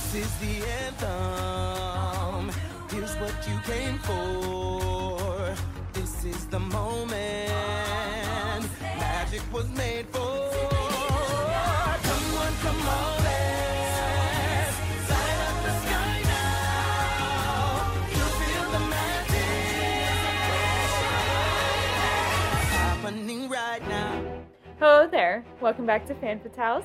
This is the anthem. Here's what you came for. This is the moment. Magic was made for. Come on, come on. Hello there. Welcome back to Fan Fatales.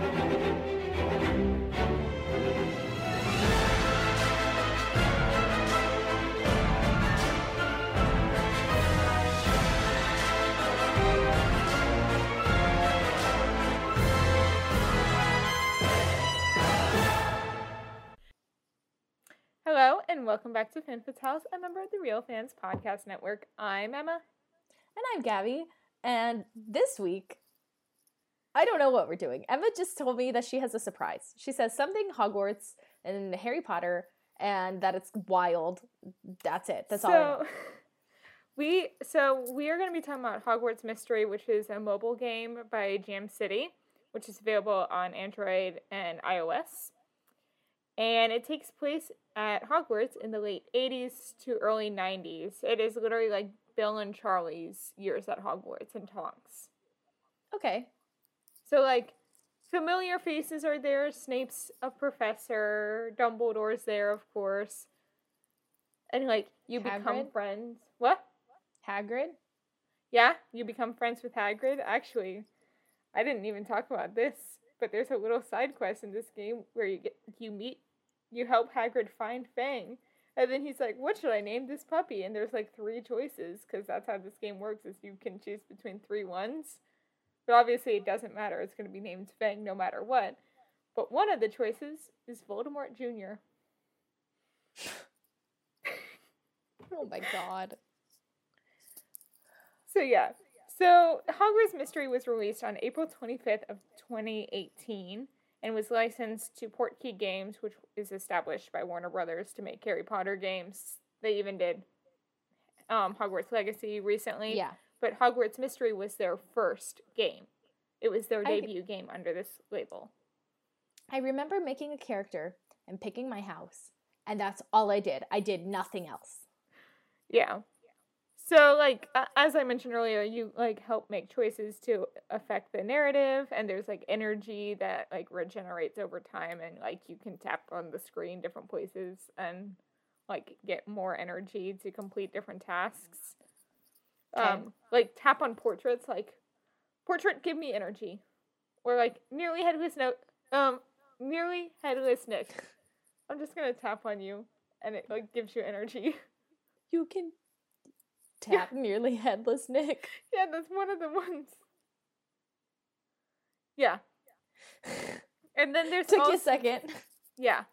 Hello and welcome back to Fan House, a member of the Real Fans Podcast Network. I'm Emma. And I'm Gaby. And this week, I don't know what we're doing. Emma just told me that she has a surprise. She says something Hogwarts and Harry Potter and that it's wild. That's it. That's all I know. we so we are going to be talking about Hogwarts Mystery, which is a mobile game by Jam City, which is available on Android and iOS. And it takes place at Hogwarts in the late 80s to early 90s. It is literally like Bill and Charlie's years at Hogwarts and Tonks. Okay. So like familiar faces are there. Snape's a professor. Dumbledore's there, of course. And like you become friends. What? Hagrid? Yeah, you become friends with Hagrid. Actually, I didn't even talk about this, but there's a little side quest in this game where you get you meet, you help Hagrid find Fang, and then he's like, "What should I name this puppy?" And there's like three choices because that's how this game works: is you can choose between three ones. But obviously, it doesn't matter. It's going to be named Fang no matter what. But one of the choices is Voldemort Jr. Oh my god. So yeah. So Hogwarts Mystery was released on April 25th of 2018 and was licensed to Portkey Games, which is established by Warner Brothers to make Harry Potter games. They even did um, Hogwarts Legacy recently. Yeah. But Hogwarts Mystery was their first game. It was their I- debut game under this label. I remember making a character and picking my house. And that's all I did. I did nothing else. Yeah. So like uh, as I mentioned earlier, you like help make choices to affect the narrative and there's like energy that like regenerates over time and like you can tap on the screen different places and like get more energy to complete different tasks. Okay. Um like tap on portraits like portrait give me energy. Or like nearly headless no um nearly headless Nick. I'm just going to tap on you and it like gives you energy. You can tap nearly headless Nick. Yeah, that's one of the ones. Yeah. And then there's Took also, you a second. Yeah.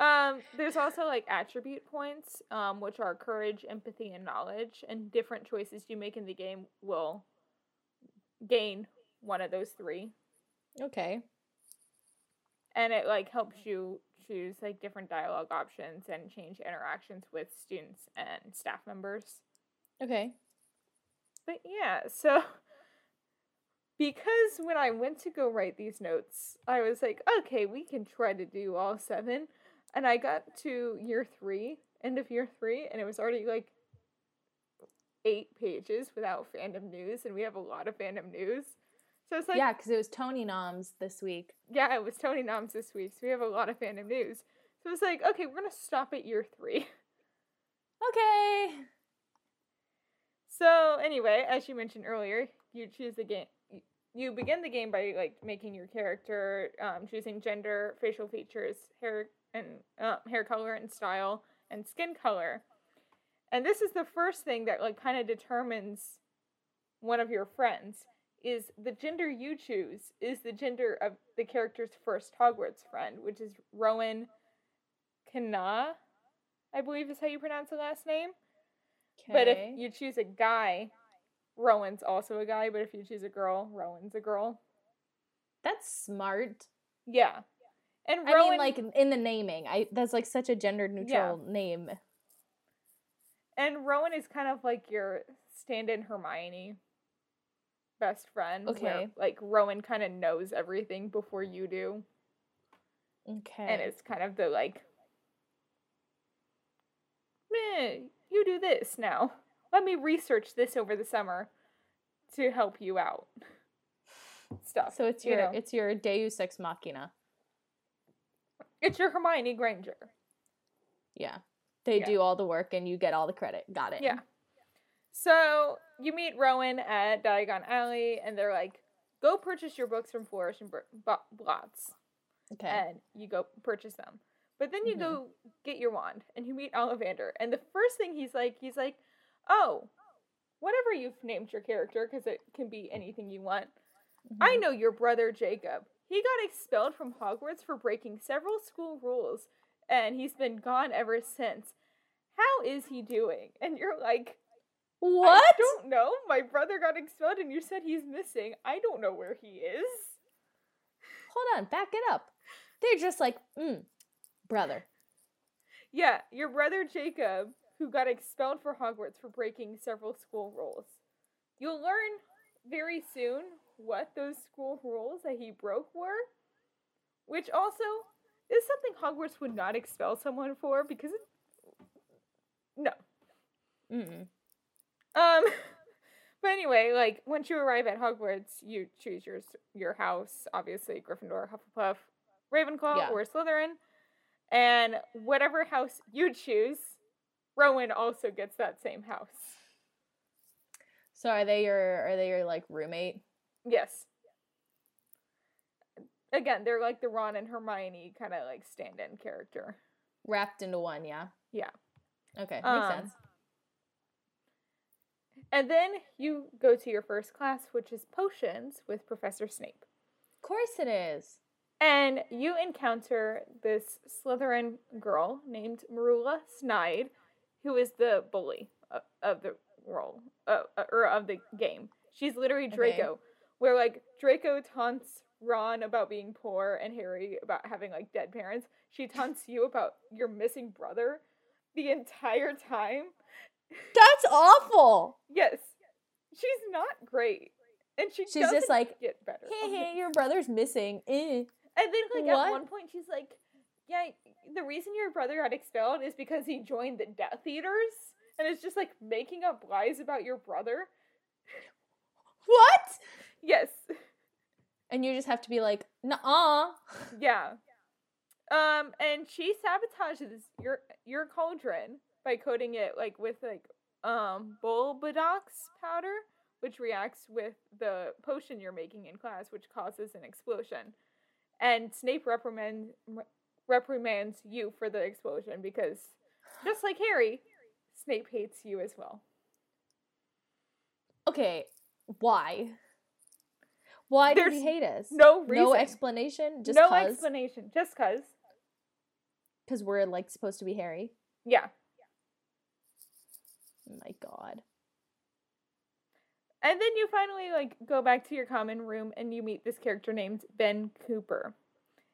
Um, there's also like attribute points, um, which are courage, empathy, and knowledge, and different choices you make in the game will gain one of those three. Okay. And it like helps you choose like different dialogue options and change interactions with students and staff members. Okay. But yeah, so because when I went to go write these notes, I was like, okay, we can try to do all seven. And I got to year three, end of year three, and it was already like eight pages without fandom news, and we have a lot of fandom news. So it's like, yeah, because it was Tony Noms this week. yeah, it was Tony Noms this week, so we have a lot of fandom news. So it's like, okay, we're gonna stop at year three. Okay. So anyway, as you mentioned earlier, you choose the game. You begin the game by like making your character, um, choosing gender, facial features, hair and uh, hair color and style, and skin color. And this is the first thing that like kind of determines one of your friends. Is the gender you choose is the gender of the character's first Hogwarts friend, which is Rowan Khanna, I believe is how you pronounce the last name. But if you choose a guy, Rowan's also a guy. But if you choose a girl, Rowan's a girl. That's smart. Yeah, and I Rowan, mean, like in the naming, I that's like such a gender neutral name. And Rowan is kind of like your stand-in Hermione best friend. where, Okay. like Rowan kind of knows everything before you do. Okay. And it's kind of the like Meh, you do this now. Let me research this over the summer to help you out. Stuff. so it's you your know. it's your Deus Ex Machina. it's your Hermione Granger. Yeah. They Yeah. do all the work and you get all the credit. Got it. Yeah. So you meet Rowan at Diagon Alley, and they're like, "Go purchase your books from Flourish and Blotts," Okay. and you go purchase them. But then you Mhm. go get your wand, and you meet Ollivander, and the first thing he's like, he's like, "Oh, whatever you've named your character, because it can be anything you want. I Mhm. know your brother Jacob. He got expelled from Hogwarts for breaking several school rules, and he's been gone ever since. How is he doing?" And you're like. What? I don't know. My brother got expelled and you said he's missing. I don't know where he is. Hold on, back it up. They're just like, mm, brother. Yeah, your brother Jacob, who got expelled for Hogwarts for breaking several school rules. You'll learn very soon what those school rules that he broke were, which also is something Hogwarts would not expel someone for because it. No. Mm-mm. Um, but anyway, like once you arrive at Hogwarts, you choose your your house. Obviously, Gryffindor, Hufflepuff, Ravenclaw, Yeah. or Slytherin, and whatever house you choose, Rowan also gets that same house. So are they your are they your like roommate? Yes. Again, they're like the Ron and Hermione kind of like stand-in character. Wrapped into one, yeah. Yeah. Okay, makes Um, sense. And then you go to your first class, which is potions with Professor Snape. Of course it is. And you encounter this Slytherin girl named Merula Snyde, who is the bully of, of the role, uh, or of the game. She's literally Okay. Draco, where like Draco taunts Ron about being poor and Harry about having like dead parents. She taunts you about your missing brother the entire time. That's awful. Yes, she's not great, and she She's just like, get better. Hey, hey, your brother's missing. Eh. And then, like, at one point, she's like, Yeah, the reason your brother got expelled is because he joined the Death Eaters. And it's just like making up lies about your brother. What? Yes. And you just have to be like, nah. Yeah. Um, and she sabotages your your cauldron by coating it like with like um bulbadox powder, which reacts with the potion you're making in class, which causes an explosion. And Snape reprimand reprimands you for the explosion because just like Harry, Snape hates you as well. Okay, why? Why does There's he hate us? No reason. No explanation. Just no cause. explanation. Just cause. Because we're like supposed to be Harry. Yeah. My god. And then you finally like go back to your common room and you meet this character named Ben Cooper.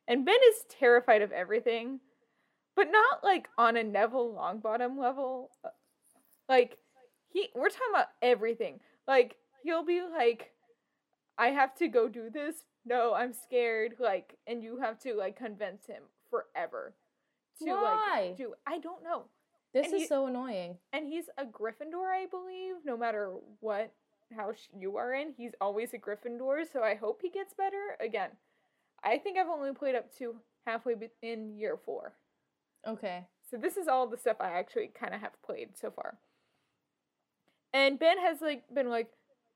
And Ben is terrified of everything, but not like on a Neville Longbottom level. Like he we're talking about everything. Like he'll be like I have to go do this. No, I'm scared like and you have to like convince him forever to Why? like do I don't know. This And is he- so annoying. and he's a Gryffindor, I believe. No matter what house you are in, he's always a Gryffindor. So I hope he gets better. Again, I think I've only played up to halfway be- in year four, Okay. so this is all the stuff I actually kind of have played so far. And Ben has like been like,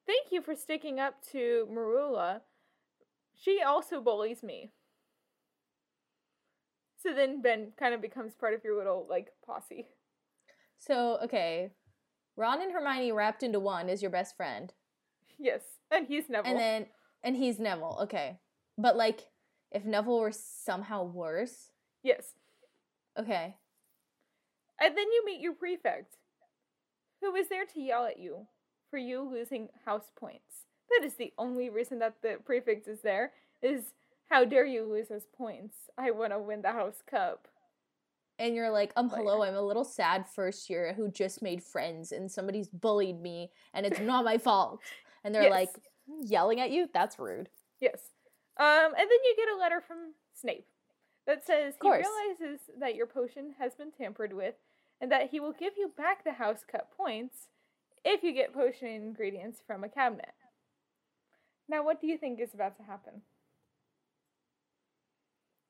"Thank you for sticking up to Merula. She also bullies me." So then Ben kind of becomes part of your little like posse. So, okay. Ron and Hermione wrapped into one is your best friend. Yes, and he's Neville. And then and he's Neville. Okay. But like if Neville were somehow worse, yes. okay. And then you meet your prefect, who is there to yell at you for you losing house points. That is the only reason that the prefect is there, is how dare you lose those points? I want to win the house cup. And you're like, um, hello, I'm a little sad first year who just made friends and somebody's bullied me and it's not my fault. And they're Yes. like yelling at you. That's rude. Yes. Um, and then you get a letter from Snape that says he realizes that your potion has been tampered with and that he will give you back the house cut points if you get potion ingredients from a cabinet. Now, what do you think is about to happen?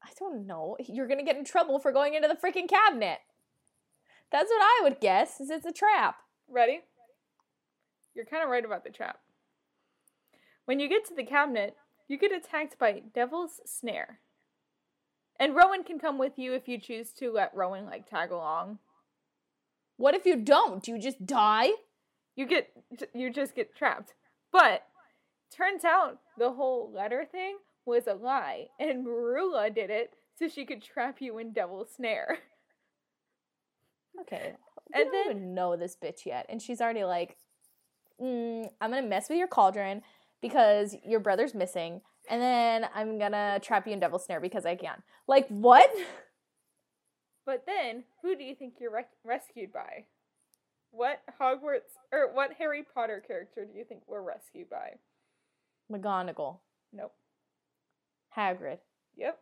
I don't know. You're gonna get in trouble for going into the freaking cabinet. That's what I would guess. Is it's a trap. Ready? You're kind of right about the trap. When you get to the cabinet, you get attacked by Devil's Snare. And Rowan can come with you if you choose to let Rowan like tag along. What if you don't? Do you just die? You get you just get trapped. But turns out the whole letter thing was a lie and Merula did it so she could trap you in Devil's Snare. Okay. We And don't then- even know this bitch yet, and she's already like, mm, "I'm gonna mess with your cauldron because your brother's missing, and then I'm gonna trap you in Devil's Snare because I can." Like what? But then, who do you think you're rec- rescued by? What Hogwarts or what Harry Potter character do you think we're rescued by? McGonagall, Nope. Hagrid. Yep.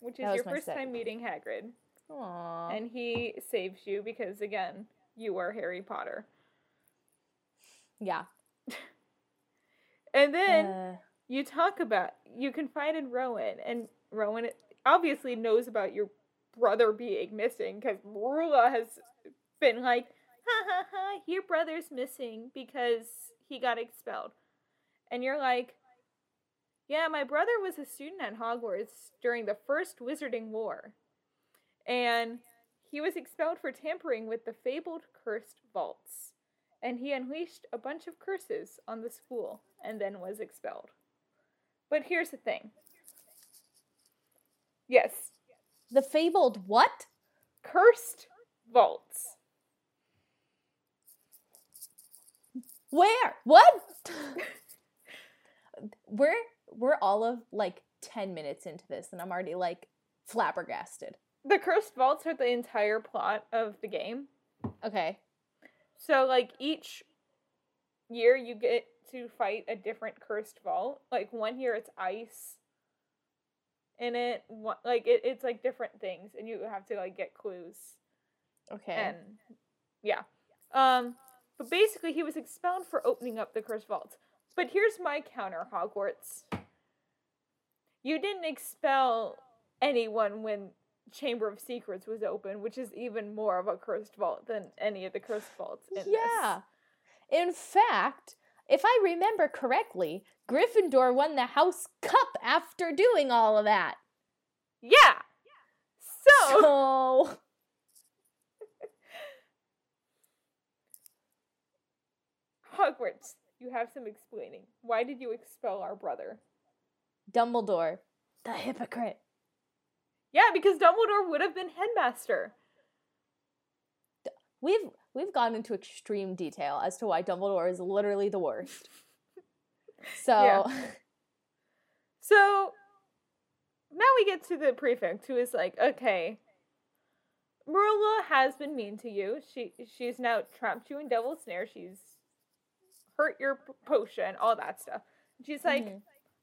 Which is your first time meeting Hagrid. Aww. And he saves you because, again, you are Harry Potter. yeah. And then Uh, you talk about, you confide in Rowan, and Rowan obviously knows about your brother being missing because Merula has been like, ha ha ha, your brother's missing because he got expelled. And you're like, yeah, my brother was a student at Hogwarts during the First Wizarding War. And he was expelled for tampering with the fabled cursed vaults. And he unleashed a bunch of curses on the school and then was expelled. But here's the thing. Yes, the fabled what? cursed vaults. Where? What? we're we're all of like ten minutes into this, and I'm already like flabbergasted. The cursed vaults are the entire plot of the game. Okay. So like each year you get to fight a different cursed vault. Like one year it's ice in it. One, like it, it's like different things and you have to like get clues. Okay. And yeah. Um but basically he was expelled for opening up the cursed vaults. But here's my counter, Hogwarts. You didn't expel anyone when Chamber of Secrets was open, which is even more of a cursed vault than any of the cursed vaults in yeah. In fact, if I remember correctly, Gryffindor won the House Cup after doing all of that. this. Yeah. So, So Hogwarts, you have some explaining. Why did you expel our brother? Dumbledore, the hypocrite. Yeah, because Dumbledore would have been headmaster. We've we've gone into extreme detail as to why Dumbledore is literally the worst. So Yeah. So now we get to the prefect who is like, okay, Marilla has been mean to you. She she's now trapped you in Devil's Snare. She's hurt your potion, all that stuff. She's like, Mhm.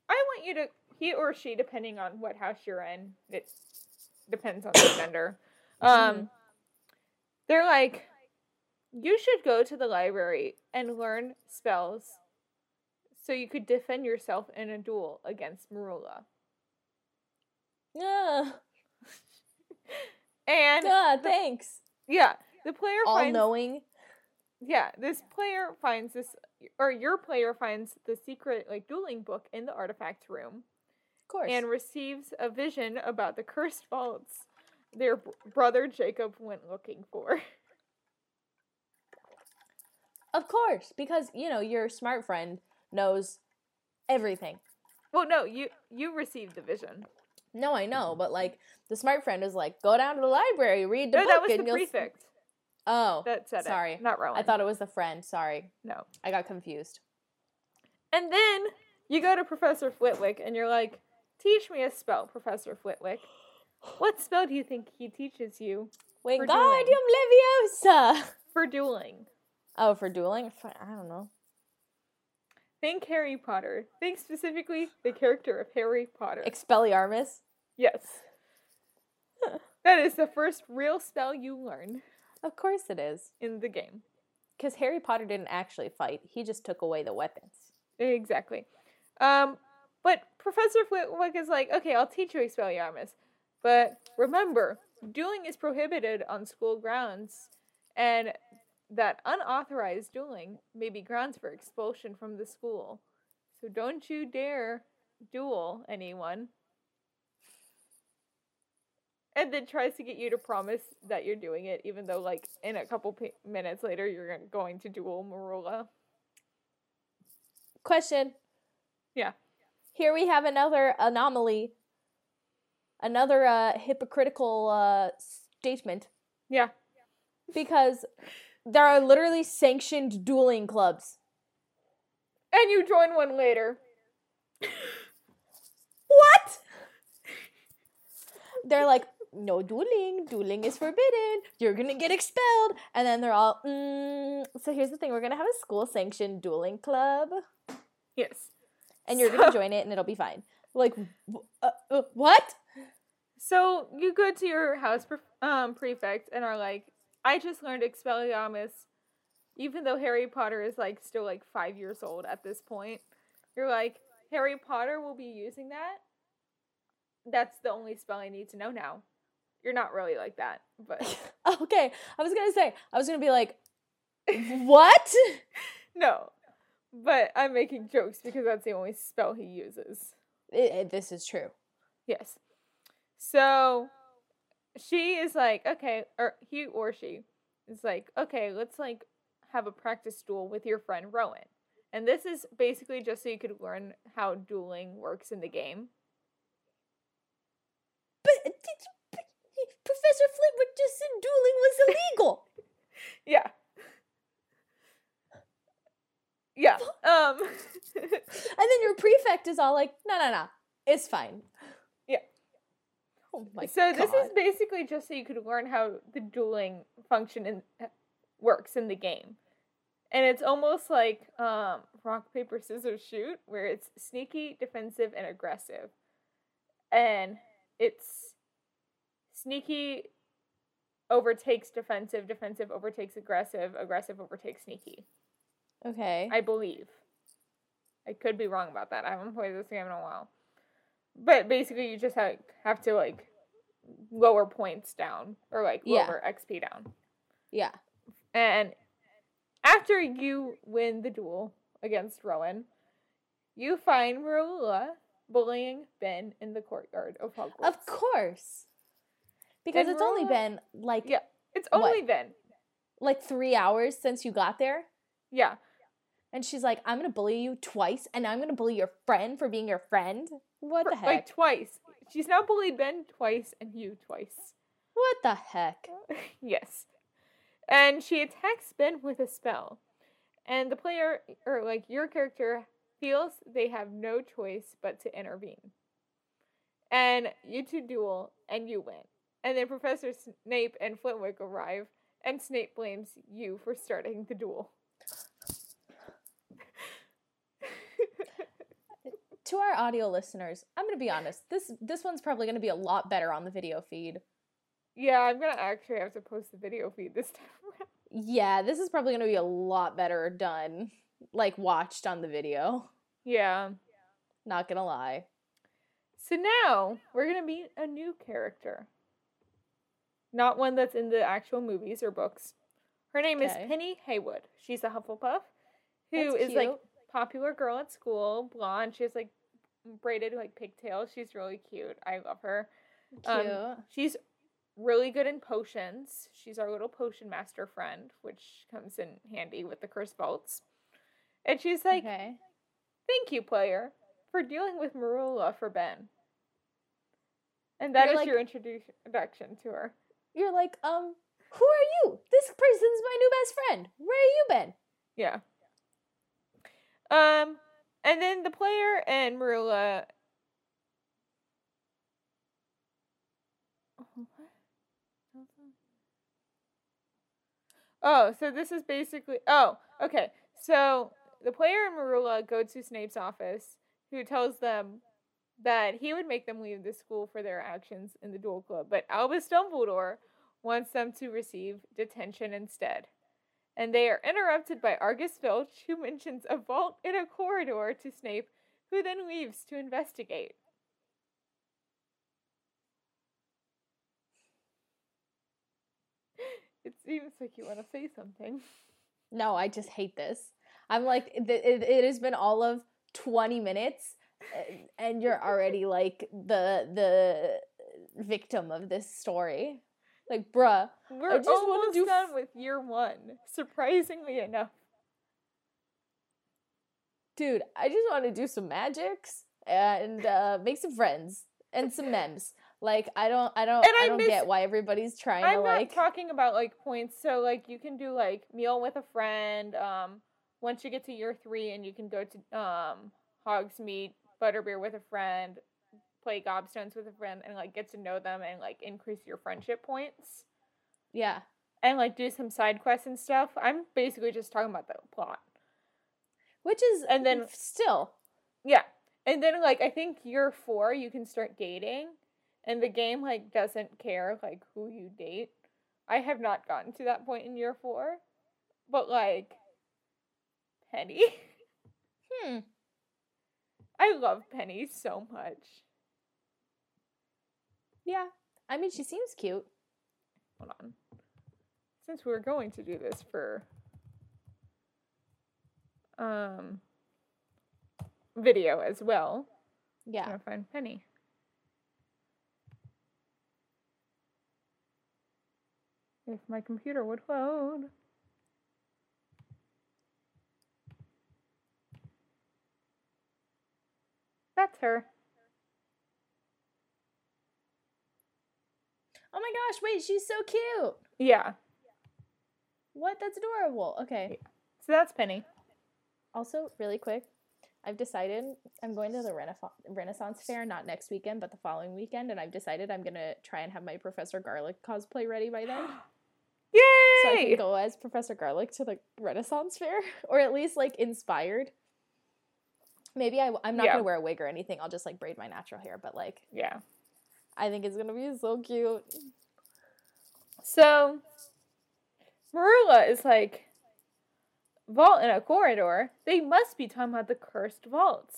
I want you to he or she, depending on what house you're in, it depends on the gender. Um, they're like, you should go to the library and learn spells so you could defend yourself in a duel against Merula. yeah, And God, thanks. yeah, the player All finds knowing. yeah, this player finds this or your player finds the secret like dueling book in the artifact room. Of course. and receives a vision about the cursed vaults their br- brother Jacob went looking for. of course, because you know your smart friend knows everything. well, no, you you received the vision. No, I know, but like the smart friend is like, go down to the library, read the No, book, that was and the you'll. s- prefect Oh, that said sorry. it, not Rowan. I thought it was the friend. Sorry, no. I got confused. And then you go to Professor Flitwick and you're like, "Teach me a spell, Professor Flitwick." What spell do you think he teaches you Wingardium Leviosa. for dueling? Oh, for dueling? I don't know. Think Harry Potter. Think specifically the character of Harry Potter. Expelliarmus. yes. that is the first real spell you learn Of course it is. in the game. Because Harry Potter didn't actually fight. He just took away the weapons. Exactly. Um, but Professor Flitwick is like, okay, I'll teach you Expelliarmus. But remember, dueling is prohibited on school grounds, and that unauthorized dueling may be grounds for expulsion from the school. So don't you dare duel anyone. And then tries to get you to promise that you're doing it, even though, like, in a couple p- minutes later, you're going to duel Merula. Question. Yeah. Here we have another anomaly. Another uh, hypocritical uh, statement. Yeah. Because there are literally sanctioned dueling clubs. And you join one later. What? They're like, no dueling. Dueling is forbidden. You're gonna get expelled. And then they're all, mm, so here's the thing: we're gonna have a school sanctioned dueling club, Yes. and you're gonna join it, and it'll be fine. Like, uh, uh, what? So you go to your house pre- um, prefect and are like, I just learned Expelliarmus, even though Harry Potter is like still like five years old at this point. You're like, Harry Potter will be using that. That's the only spell I need to know now. You're not really like that, but okay, I was gonna say, I was gonna be like, what? no. But I'm making jokes because that's the only spell he uses. I- I- this is true. Yes. So she is like, okay, or he or she is like, okay, let's like have a practice duel with your friend Rowan. And this is basically just so you could learn how dueling works in the game. But, uh, did you- but Professor Flitwick just said dueling was illegal. Yeah. Yeah. Um and then your prefect is all like, no, no, no, it's fine. Yeah. Oh my so god. this is basically just so you could learn how the dueling function in works in the game. And it's almost like um, rock paper scissors shoot, where it's sneaky, defensive, and aggressive. And it's sneaky overtakes defensive, defensive overtakes aggressive, aggressive overtakes sneaky. okay. I believe. I could be wrong about that. I haven't played this game in a while. But basically, you just have, have to like lower points down or like Yeah. lower XP down. yeah. And after you win the duel against Rowan, you find Merula bullying Ben in the courtyard of Hogwarts. Of course. Because And it's only been like Yeah, it's What? only Ben. like three hours since you got there. Yeah, And she's like, I'm gonna bully you twice, and I'm gonna bully your friend for being your friend. What for- the heck? like twice. She's now bullied Ben twice and you twice. what the heck? yes. And she attacks Ben with a spell. And the player, or like your character, feels they have no choice but to intervene. And you two duel, and you win. And then Professor Snape and Flitwick arrive, and Snape blames you for starting the duel. To our audio listeners, I'm gonna be honest. This this one's probably gonna be a lot better on the video feed. yeah, I'm gonna actually have to post the video feed this time around. Yeah, this is probably gonna be a lot better done, like watched on the video. Yeah. Not gonna lie. So now we're gonna meet a new character. Not one that's in the actual movies or books. Her name Okay. is Penny Haywood. She's a Hufflepuff who That's is like popular girl at school, blonde. She has like braided like pigtails. She's really cute. I love her. Cute. Um, she's really good in potions. She's our little potion master friend, which comes in handy with the curse vaults. And she's like, okay. Thank you, player, for dealing with Merula for Ben. And that You're is like- your introduction to her you're like, um, who are you? This person's my new best friend. Where have you been? Yeah. Um, and then the player and Merula. Oh, so this is basically. Oh, okay. So the player and Merula go to Snape's office, who tells them that he would make them leave the school for their actions in the duel club, but Albus Dumbledore wants them to receive detention instead. And they are interrupted by Argus Filch, who mentions a vault in a corridor to Snape, who then leaves to investigate. It seems like you want to say something. No, I just hate this. I'm like, it, it, it has been all of 20 minutes, and, you're already like the the victim of this story. Like, bruh, We're just wanna almost do f- done with year one, surprisingly enough. dude, I just want to do some magics and uh, make some friends and some memes. Like, I don't, I don't, And I, I don't miss- get why everybody's trying to I'm not like. talking about like points. So like you can do like meal with a friend. Um, once you get to year three, and you can go to um Hogsmeade, Butterbeer with a friend, play Gobstones with a friend, and like get to know them and like increase your friendship points. yeah, And like do some side quests and stuff. I'm basically just talking about the plot. which is And then- still, Yeah. And then like I think year four you can start dating. And the game like doesn't care like who you date. I have not gotten to that point in year four. But like Penny. hmm. I love Penny so much. Yeah, I mean, she seems cute. Hold on. Since we're going to do this for um video as well, Yeah. I'm gonna find Penny. If my computer would load. That's her. Oh my gosh, wait, she's so cute. Yeah. What? That's adorable. Okay. So that's Penny. Also, really quick, I've decided I'm going to the Renaissance Renaissance Fair not next weekend, but the following weekend, and I've decided I'm gonna try and have my Professor Garlick cosplay ready by then, Yay! so I can go as Professor Garlick to the Renaissance Fair, or at least like inspired. Maybe I, I'm not Yeah. gonna wear a wig or anything. I'll just like braid my natural hair, but like Yeah. I think it's gonna be so cute. So Merula is like vault in a corridor. They must be talking about the cursed vaults.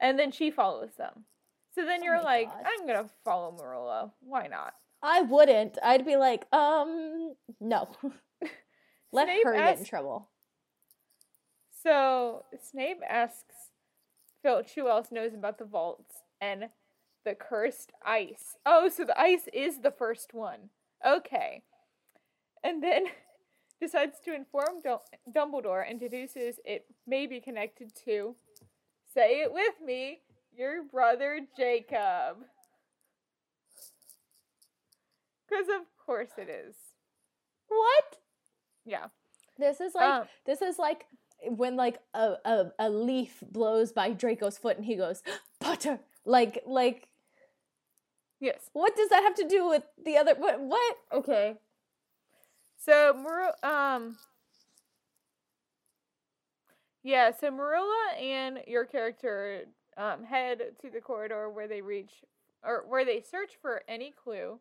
And then she follows them. So then Oh you're like, God. I'm gonna follow Merula. Why not? I wouldn't. I'd be like, um, no. Let Snape her get in trouble. So Snape asks Filch who else knows about the vaults and the cursed ice. Oh, so the ice is the first one. Okay. And then decides to inform Dum- Dumbledore and deduces it may be connected to, say it with me, your brother Jacob. Because of course it is. What? Yeah. This is like Um, this is like when like a, a a leaf blows by Draco's foot and he goes Potter. Like like yes. what does that have to do with the other? What what? Okay. So Mar- um Yeah, so Marilla and your character um head to the corridor where they reach or where they search for any clue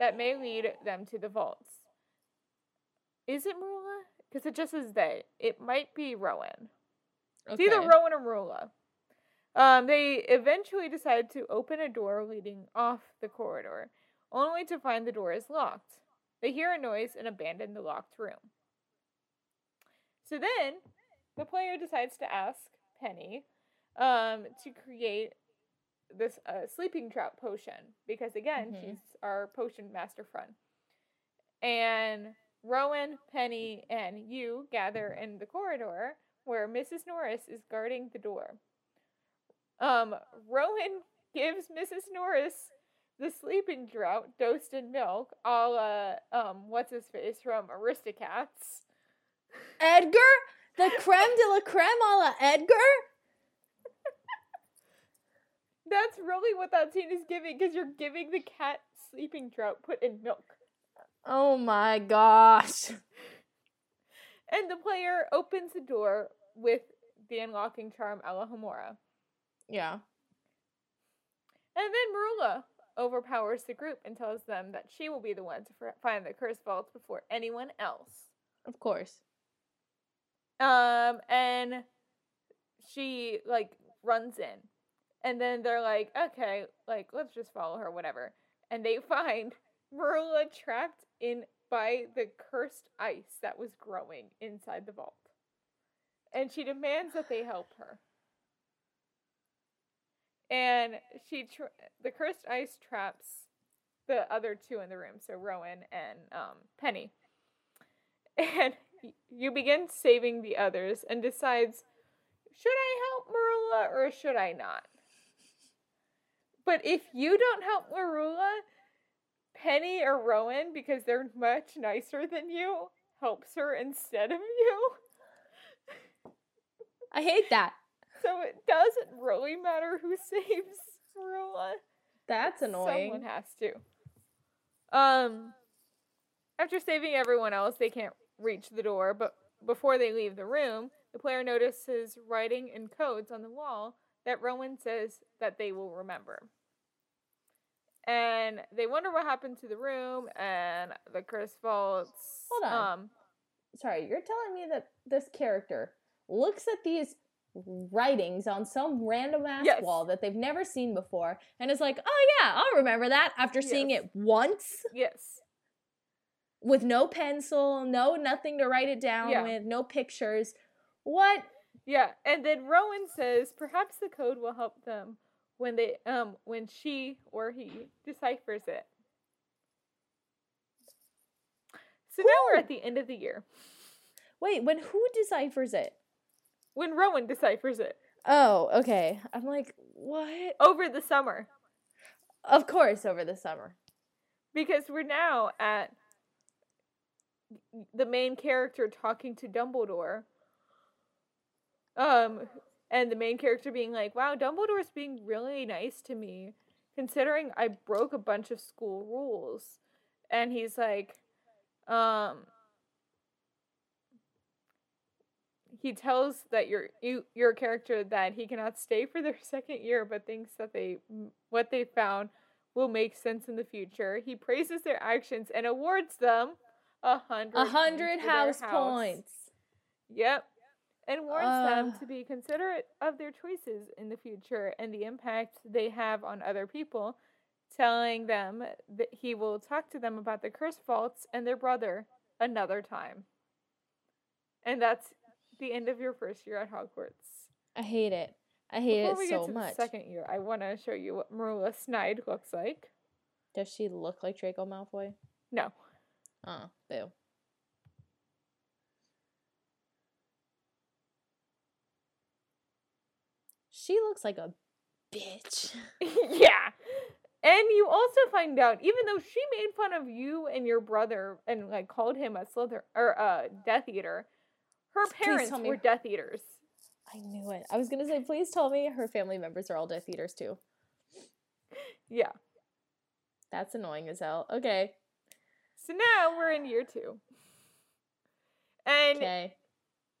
that may lead them to the vaults. Is it Marilla? Because it just says they. It might be Rowan. It's either Rowan or Marilla. Um, they eventually decide to open a door leading off the corridor, only to find the door is locked. They hear a noise and abandon the locked room. So then, the player decides to ask Penny um, to create this uh, sleeping trap potion because again, Mhm. she's our potion master friend. And Rowan, Penny, and you gather in the corridor where Mrs. Norris is guarding the door. Um, Rowan gives Mrs. Norris the sleeping draught dosed in milk, a la, um, what's his face from Aristocats. Edgar, the creme de la creme a la Edgar. That's really what that scene is giving because you're giving the cat sleeping draught put in milk. Oh my gosh. And the player opens the door with the unlocking charm Alohomora. Yeah. And then Merula overpowers the group and tells them that she will be the one to find the curse vaults before anyone else. Of course. Um, and she like runs in, and then they're like, okay, like let's just follow her, whatever. And they find Merula trapped in by the cursed ice that was growing inside the vault, and she demands that they help her. And she tra- the cursed ice traps the other two in the room, so Rowan and um, Penny. And you begin saving the others and decides, should I help Merula or should I not? But if you don't help Merula, Penny or Rowan, because they're much nicer than you, helps her instead of you. I hate that. So it doesn't really matter who saves Merula. That's annoying. Someone has to. Um, after saving everyone else, they can't reach the door, but before they leave the room, the player notices writing in codes on the wall that Rowan says that they will remember. And they wonder what happened to the room and the curse vaults. Hold on. Um, Sorry, you're telling me that this character looks at these writings on some random ass Yes. wall that they've never seen before and is like, oh yeah, I'll remember that after seeing Yes. it once yes. with no pencil, no nothing to write it down Yeah. with, no pictures. What? Yeah, and then Rowan says perhaps the code will help them when they um when she or he deciphers it. So now we're at the end of the year. Wait, when who deciphers it? When Rowan deciphers it Oh, okay. I'm like, what? over the summer Of course, over the summer. because we're now at the main character talking to Dumbledore. Um and the main character being like, "Wow, Dumbledore's being really nice to me considering I broke a bunch of school rules." And he's like um he tells that your you your character that he cannot stay for their second year but thinks that they what they found will make sense in the future. He praises their actions and awards them a hundred A hundred their house points. Yep. And warns them Uh. to be considerate of their choices in the future and the impact they have on other people, telling them that he will talk to them about the curse vaults and their brother another time. And that's the end of your first year at Hogwarts. I hate it. I hate Before we it get so to much. second year, I want to show you what Marilla Snyde looks like. Does she look like Draco Malfoy? No. Oh, boo. She looks like a bitch. yeah. And you also find out, even though she made fun of you and your brother and like called him a slither or a Death Eater, her Please parents were Death Eaters. I knew it. I was gonna say, please tell me her family members are all Death Eaters too. Yeah. That's annoying as hell. Okay. So now we're in year two. And Okay.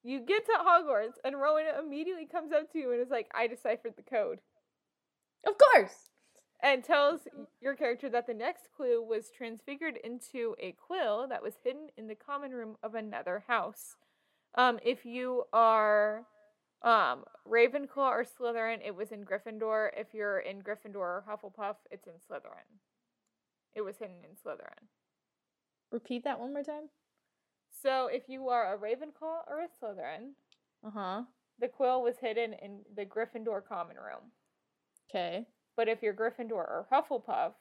You get to Hogwarts, and Rowan immediately comes up to you and is like, I deciphered the code. Of course. and tells your character that the next clue was transfigured into a quill that was hidden in the common room of another house. Um, if you are um, Ravenclaw or Slytherin, it was in Gryffindor. If you're in Gryffindor or Hufflepuff, it's in Slytherin. It was hidden in Slytherin. Repeat that one more time. So if you are a Ravenclaw or a Slytherin, Uh huh. the quill was hidden in the Gryffindor common room. Okay. But if you're Gryffindor or Hufflepuff,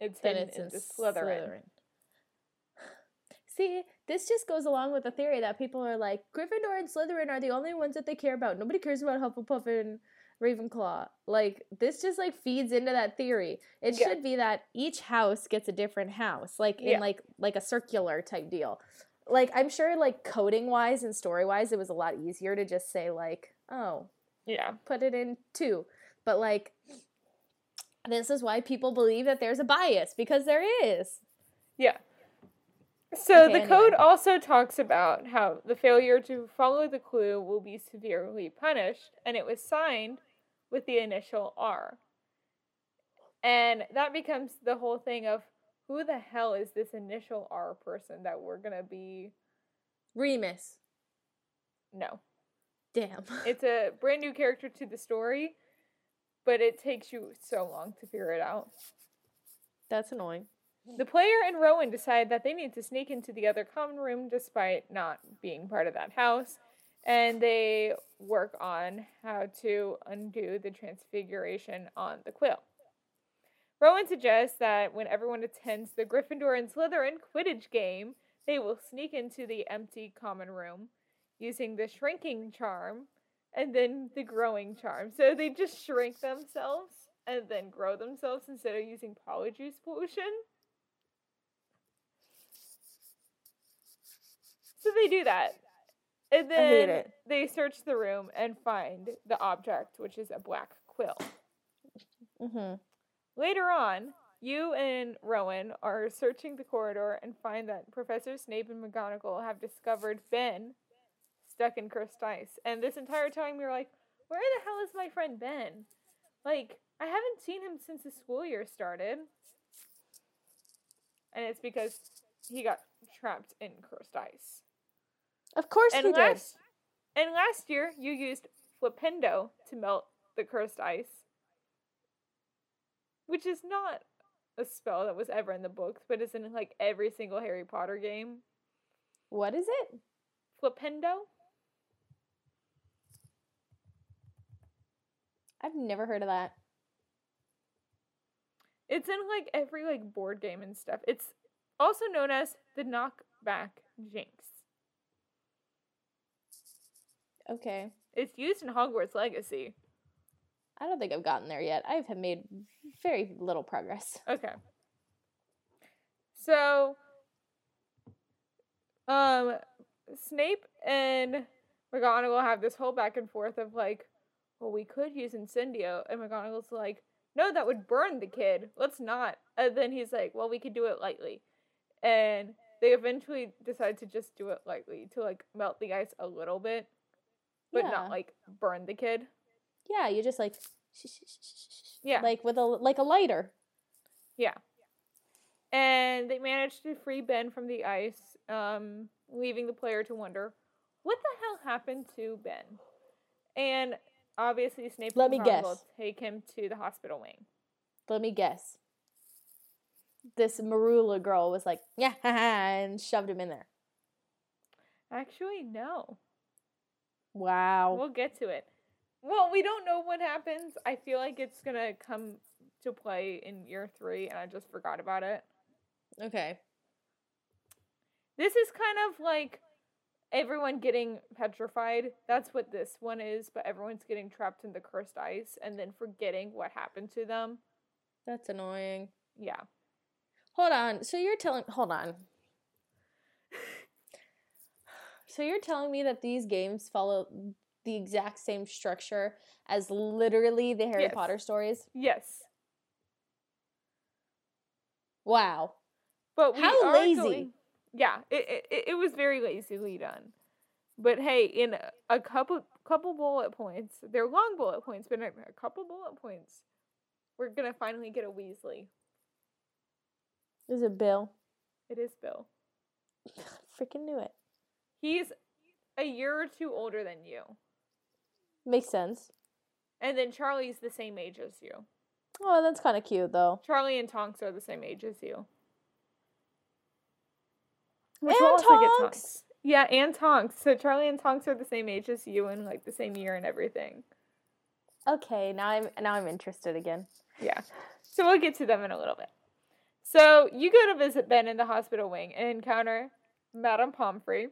it's Then hidden it's in in the Slytherin. See, this just goes along with the theory that people are like, Gryffindor and Slytherin are the only ones that they care about. Nobody cares about Hufflepuff and Ravenclaw. Like, this just like feeds into that theory. It Yeah. should be that each house gets a different house, like in Yeah. like like a circular type deal. Like, I'm sure like coding wise and story wise, it was a lot easier to just say like, oh, Yeah. put it in two. But like this is why people believe that there's a bias because there is. Yeah. So Okay, the code anyway. also talks about how the failure to follow the clue will be severely punished, and it was signed with the initial R. And that becomes the whole thing of who the hell is this initial R person that we're gonna be? Remus. No, Damn. it's a brand new character to the story, but it takes you so long to figure it out. That's annoying. The player and Rowan decide that they need to sneak into the other common room despite not being part of that house, and they work on how to undo the transfiguration on the quill. Rowan suggests that when everyone attends the Gryffindor and Slytherin Quidditch game, they will sneak into the empty common room using the shrinking charm and then the growing charm. So they just shrink themselves and then grow themselves instead of using polyjuice potion. So they do that. And then they search the room and find the object, which is a black quill. Mm-hmm. Later on, you and Rowan are searching the corridor and find that Professor Snape and McGonagall have discovered Ben stuck in cursed ice. And this entire time you're like, where the hell is my friend Ben? Like, I haven't seen him since the school year started. And it's because he got trapped in cursed ice. Of course And he did. and last year you used Flipendo to melt the cursed ice. Which is not a spell that was ever in the books, but is in like every single Harry Potter game. What is it? Flipendo? I've never heard of that. It's in like every like board game and stuff. It's also known as the knockback jinx. Okay. It's used in Hogwarts Legacy. I don't think I've gotten there yet. I have made very little progress. Okay. So, um, Snape and McGonagall have this whole back and forth of like, well, we could use Incendio, and McGonagall's like, no, that would burn the kid. Let's not. And then he's like, well, we could do it lightly, and they eventually decide to just do it lightly to like melt the ice a little bit, but Yeah. not like burn the kid. Yeah, you just like Yeah. like with a like a lighter. Yeah. And they managed to free Ben from the ice, um, leaving the player to wonder what the hell happened to Ben. And obviously, Snape Let me guess. take him to the hospital wing. Let me guess. This Merula girl was like, yeah, and shoved him in there. Actually, no. Wow. We'll get to it. Well, we don't know what happens. I feel like it's gonna come to play in year three, and I just forgot about it. Okay. This is kind of like everyone getting petrified. That's what this one is, but everyone's getting trapped in the cursed ice and then forgetting what happened to them. That's annoying. Yeah. Hold on. So you're telling hold on. So you're telling me that these games follow the exact same structure as literally the Harry Yes. Potter stories? Yes. Wow. But we How lazy. going- yeah, it, it it was very lazily done. But hey, in a, a couple couple bullet points, they're long bullet points, but in a couple bullet points, we're gonna finally get a Weasley. Is it Bill? It is Bill. Freaking knew it. He's a year or two older than you. Makes sense. And then Charlie's the same age as you. Oh, that's kind of cute though. Charlie and Tonks are the same age as you. And we'll also Tonks. Yeah, and Tonks. So Charlie and Tonks are the same age as you and like the same year and everything. Okay, now I'm now I'm interested again. Yeah. So we'll get to them in a little bit. So you go to visit Ben in the hospital wing and encounter Madame Pomfrey,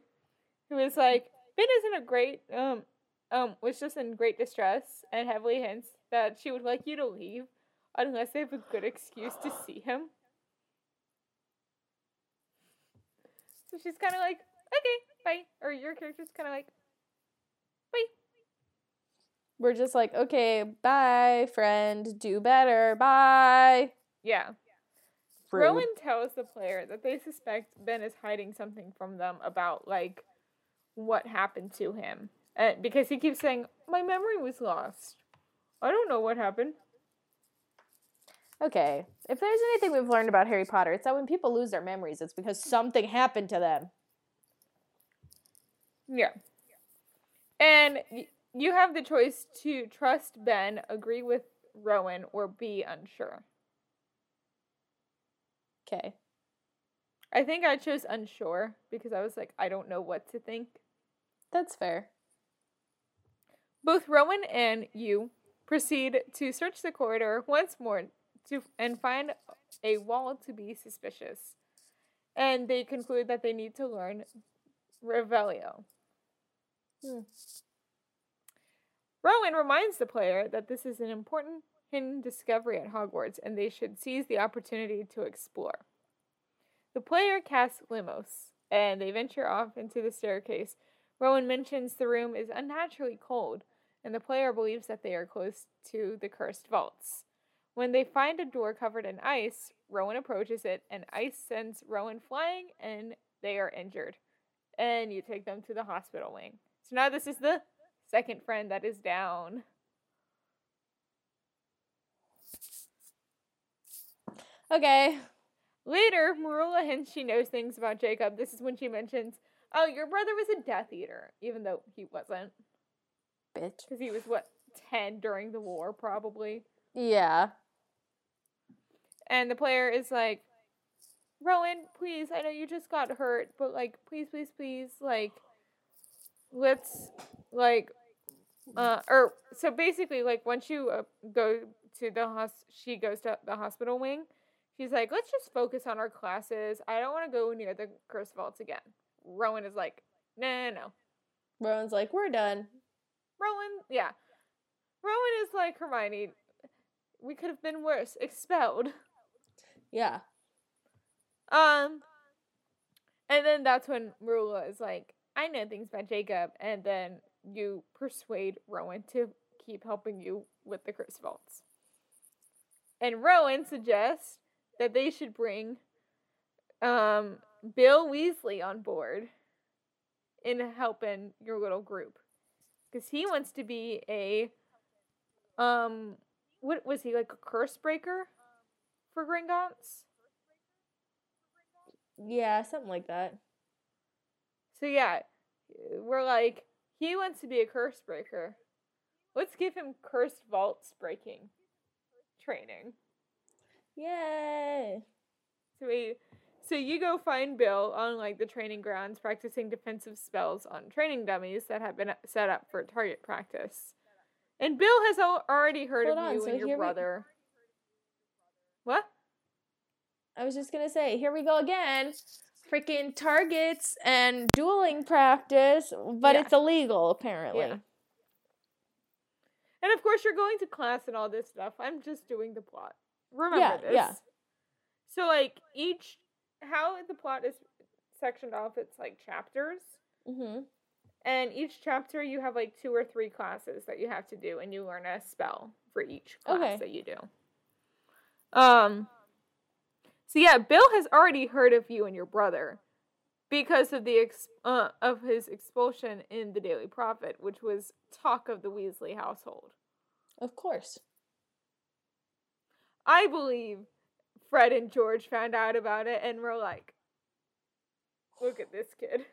who is like, Ben isn't a great um um was just in great distress and heavily hints that she would like you to leave unless they have a good excuse to see him. So she's kind of like, okay, bye. Or your character's kind of like, bye. We're just like, okay, bye, friend. Do better. Bye. Yeah. Rude. Rowan tells the player that they suspect Ben is hiding something from them about like what happened to him, uh, because he keeps saying my memory was lost. I don't know what happened. Okay. If there's anything we've learned about Harry Potter, it's that when people lose their memories, it's because something happened to them. Yeah. And y- you have the choice to trust Ben, agree with Rowan, or be unsure. Okay. I think I chose unsure because I was like, I don't know what to think. That's fair. Both Rowan and you proceed to search the corridor once more to and find a wall to be suspicious. And they conclude that they need to learn Revelio. Hmm. Rowan reminds the player that this is an important hidden discovery at Hogwarts and they should seize the opportunity to explore. The player casts Lumos and they venture off into the staircase. Rowan mentions the room is unnaturally cold and the player believes that they are close to the cursed vaults. When they find a door covered in ice, Rowan approaches it and ice sends Rowan flying and they are injured. And you take them to the hospital wing. So now this is the second friend that is down. Okay. Later, Merula hints she knows things about Jacob. This is when she mentions, "Oh, your brother was a Death Eater," even though he wasn't, Bitch. because he was what ten during the war, probably. Yeah. And the player is like, "Rowan, please, I know you just got hurt, but like, please, please, please, like, let's like, uh, or so basically, like, once you uh, go to the hos, she goes to the hospital wing." She's like, let's just focus on our classes. I don't want to go near the curse vaults again. Rowan is like, no, no, no. Rowan's like, we're done. Rowan, yeah. Rowan is like Hermione. We could have been worse. Expelled. Yeah. Um, and then that's when Merula is like, I know things about Jacob. And then you persuade Rowan to keep helping you with the curse vaults. And Rowan suggests that they should bring um, Bill Weasley on board in helping your little group. Because he wants to be a, um, what was he, like a curse breaker for Gringotts? Yeah, something like that. So yeah, we're like, he wants to be a curse breaker. Let's give him cursed vaults breaking training. Yay. So we, so you go find Bill on like the training grounds, practicing defensive spells on training dummies that have been set up for target practice. And Bill has al- already heard Hold of on, you so and your here we- brother. What? I was just gonna say, here we go again. Freaking targets and dueling practice, but Yeah. it's illegal apparently. Yeah. And of course, you're going to class and all this stuff. I'm just doing the plot. Remember Yeah, this. yeah. So, like, each, how the plot is sectioned off, it's like chapters. Mm-hmm. And each chapter, you have like two or three classes that you have to do, and you learn a spell for each class Okay. that you do. Um, so yeah, Bill has already heard of you and your brother because of the ex- uh, of his expulsion in the Daily Prophet, which was talk of the Weasley household. Of course. I believe Fred and George found out about it and were like, "Look at this kid."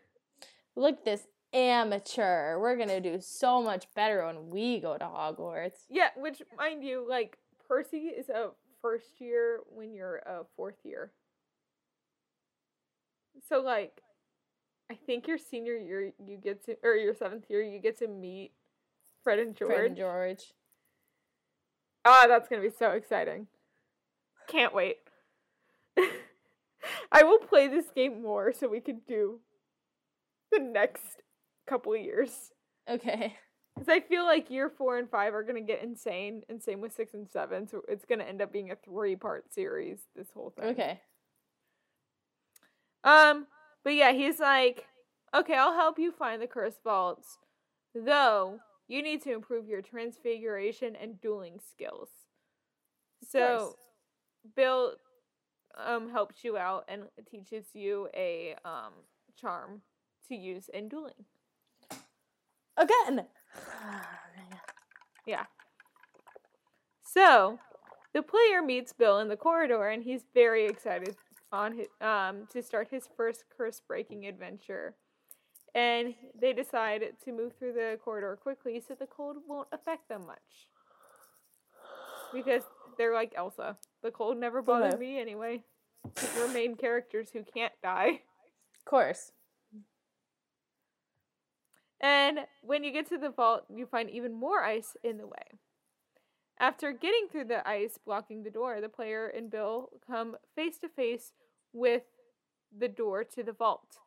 Look at this amateur. We're gonna do so much better when we go to Hogwarts. Yeah, which mind you, like Percy is a first year when you're a fourth year. So like I think your senior year you get to or your seventh year you get to meet Fred and George. Fred and George. Ah, that's gonna be so exciting. Can't wait. I will play this game more so we can do the next couple of years. Okay. Because I feel like year four and five are gonna get insane, and same with six and seven. So it's gonna end up being a three part series. This whole thing. Okay. Um, but yeah, he's like, okay, I'll help you find the curse vaults, though you need to improve your transfiguration and dueling skills. So. Bill, um helps you out and teaches you a um charm to use in dueling. Again. Yeah. So, the player meets Bill in the corridor and he's very excited on his, um to start his first curse breaking adventure. And they decide to move through the corridor quickly so the cold won't affect them much. Because they're like Elsa. The cold never bothered me anyway. We're main characters who can't die. Of course. And when you get to the vault, you find even more ice in the way. After getting through the ice blocking the door, the player and Bill come face to face with the door to the vault.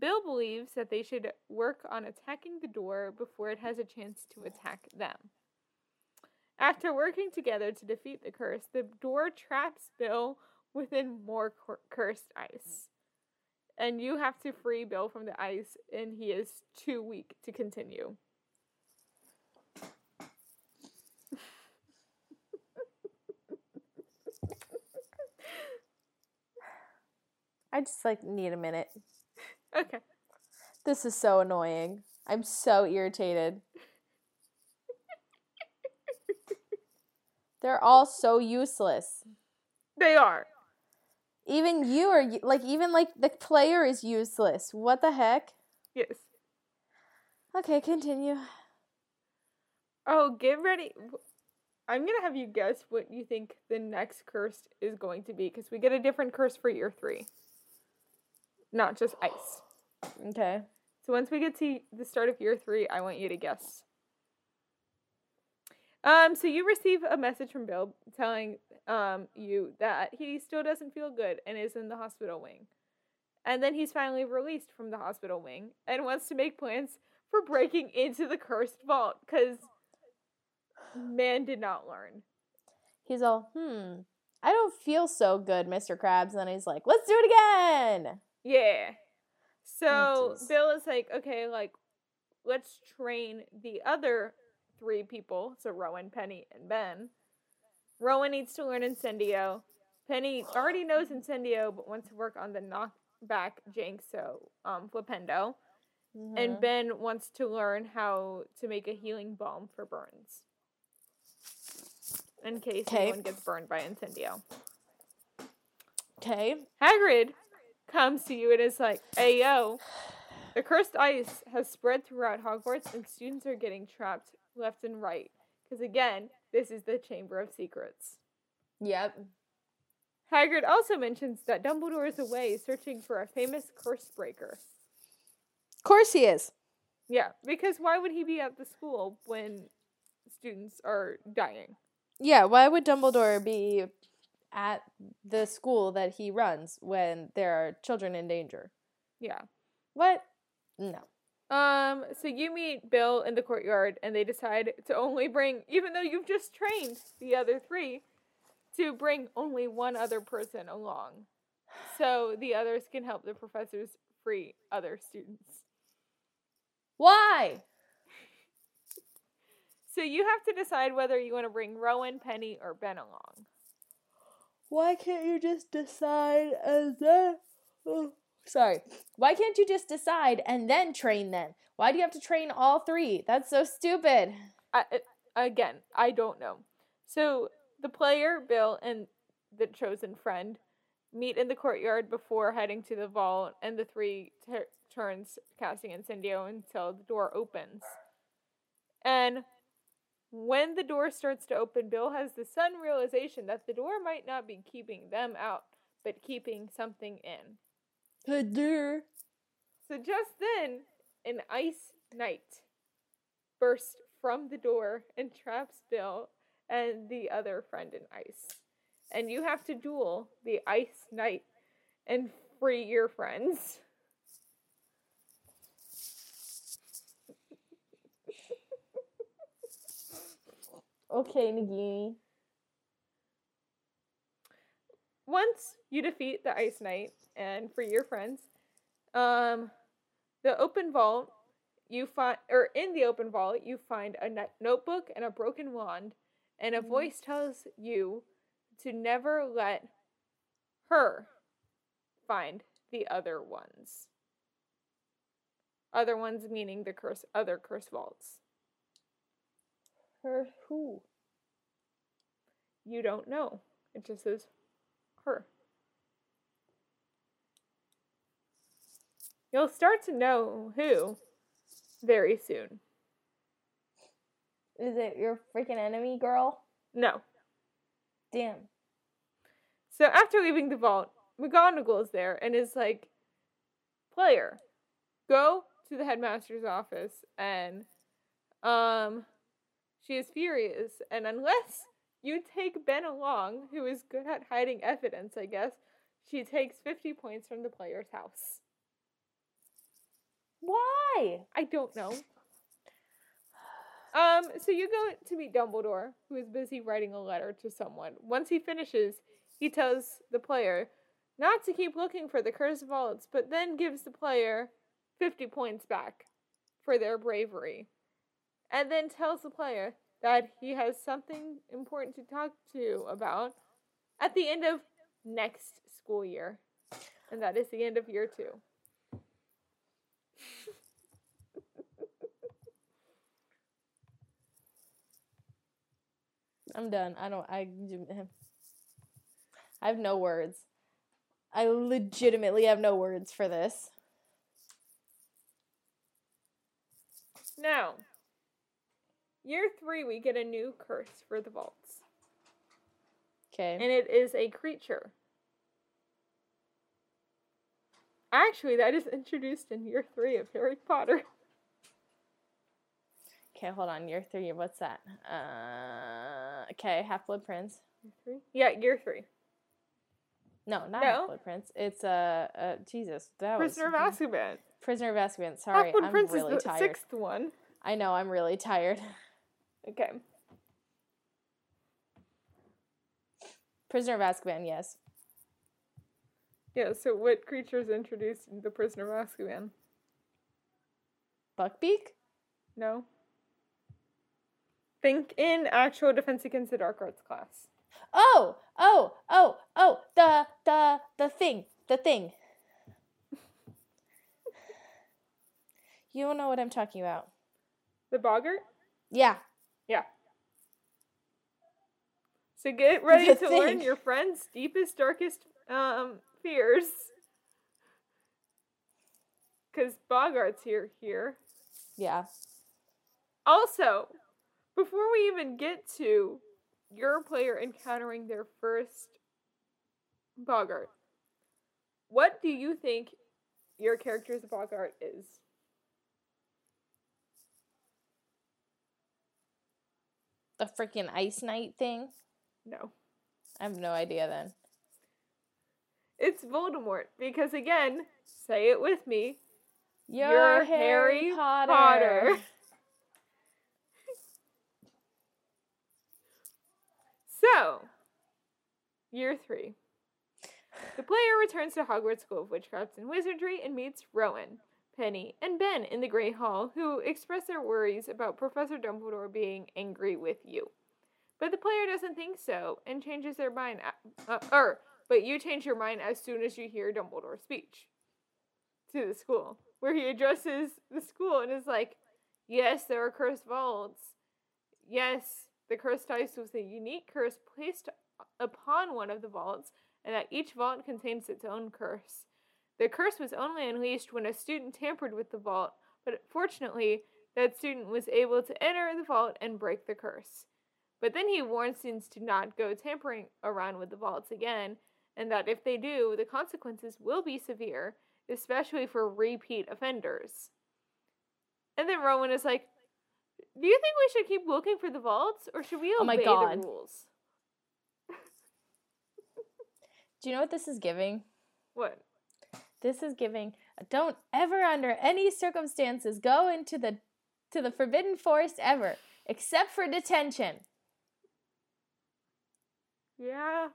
Bill believes that they should work on attacking the door before it has a chance to attack them. After working together to defeat the curse, the door traps Bill within more cur- cursed ice. And you have to free Bill from the ice, and he is too weak to continue. I just like need a minute. Okay. This is so annoying. I'm so irritated. They're all so useless. They are. Even you are like even like the player is useless. What the heck? Yes. Okay, continue. Oh, get ready. I'm going to have you guess what you think the next curse is going to be because we get a different curse for year three, not just ice. Okay. So once we get to the start of year three, I want you to guess. Um, so you receive a message from Bill telling um you that he still doesn't feel good and is in the hospital wing. And then he's finally released from the hospital wing and wants to make plans for breaking into the cursed vault because man did not learn. He's all, hmm, I don't feel so good, Mr. Krabs. And then he's like, let's do it again. Yeah. So jeez. Bill is like, okay, like, let's train the other three people. So Rowan, Penny, and Ben. Rowan needs to learn Incendio. Penny already knows Incendio, but wants to work on the knockback Jinx, so um, Flipendo. Mhm. And Ben wants to learn how to make a healing balm for burns. In case 'Kay. anyone gets burned by Incendio. okay. Hagrid comes to you and is like, "Hey yo, the cursed ice has spread throughout Hogwarts, and students are getting trapped left and right. Because again, this is the Chamber of Secrets." Yep. Hagrid also mentions that Dumbledore is away searching for a famous curse breaker. Of course he is. Yeah, because why would he be at the school when students are dying? Yeah, why would Dumbledore be at the school that he runs when there are children in danger? Yeah. What? No. Um, so you meet Bill in the courtyard and they decide to only bring even though you've just trained the other three, to bring only one other person along. So the others can help the professors free other students. Why? So you have to decide whether you want to bring Rowan, Penny, or Ben along. Why can't you just decide as then? Sorry. Why can't you just decide and then train them? Why do you have to train all three? That's so stupid. I, again, I don't know. So the player, Bill, and the chosen friend meet in the courtyard before heading to the vault, and the three tur turns casting Incendio until the door opens. And when the door starts to open, Bill has the sudden realization that the door might not be keeping them out, but keeping something in. So just then, an ice knight bursts from the door and traps Bill and the other friend in ice. And you have to duel the ice knight and free your friends. Okay, Nagini. Once you defeat the ice knight and for your friends, um, the open vault you find, or in the open vault you find a no- notebook and a broken wand, and a voice tells you to never let her find the other ones. Other ones meaning the curse other curse vaults. Her who? You don't know. It just says her. You'll start to know who very soon. Is it your freaking enemy, girl? No. Damn. So after leaving the vault, McGonagall is there and is like, player, go to the headmaster's office and um she is furious and unless you take Ben along, who is good at hiding evidence, I guess, she takes 50 points from the player's house. Why? I don't know. Um, so you go to meet Dumbledore, who is busy writing a letter to someone. Once he finishes, he tells the player not to keep looking for the cursed vaults, but then gives the player 50 points back for their bravery. And then tells the player that he has something important to talk to about at the end of next school year. And that is the end of year two. I'm done. I don't. I. I have no words. I legitimately have no words for this. Now, year three, we get a new curse for the vaults, Okay. and it is a creature. Actually, that is introduced in year three of Harry Potter. Okay, hold on. Year three. What's that? Uh. Okay, Half Blood Prince. Year three? Yeah, year three. No, not No. Half Blood Prince. It's uh, uh Jesus. That Prisoner of was Azkaban. Prisoner of Azkaban. Sorry, Half-Blood I'm Prince really is the tired. sixth one. I know. I'm really tired. Okay. Prisoner of Azkaban. Yes. Yeah, so what creature is introduced in the Prisoner of Azkaban? Buckbeak. No. Think in actual Defense Against the Dark Arts class. Oh, oh, oh, oh, the the the thing, the thing. You don't know what I'm talking about. The Boggart? Yeah. Yeah. So get ready The to learn your friend's deepest, darkest um fears. Cause Boggart's here here. Yeah. Also, before we even get to your player encountering their first Boggart, what do you think your character's Boggart is? The freaking ice knight thing. No. I have no idea then. It's Voldemort because again, say it with me. You're, You're Harry, Harry Potter. Potter. So, year three. The player returns to Hogwarts School of Witchcraft and Wizardry and meets Rowan, Penny, and Ben in the Great Hall, who express their worries about Professor Dumbledore being angry with you. But the player doesn't think so and changes their mind. Uh, er, but you change your mind as soon as you hear Dumbledore's speech to the school, where he addresses the school and is like, Yes, there are cursed vaults. Yes, the cursed dice was a unique curse placed upon one of the vaults, and that each vault contains its own curse. The curse was only unleashed when a student tampered with the vault, but fortunately, that student was able to enter the vault and break the curse. But then he warns students to not go tampering around with the vaults again, and that if they do, the consequences will be severe, especially for repeat offenders. And then Rowan is like, Do you think we should keep looking for the vaults, or should we obey Oh my God. the rules? Do you know what this is giving? What? This is giving don't ever under any circumstances go into the to the forbidden forest ever, except for detention. Yeah.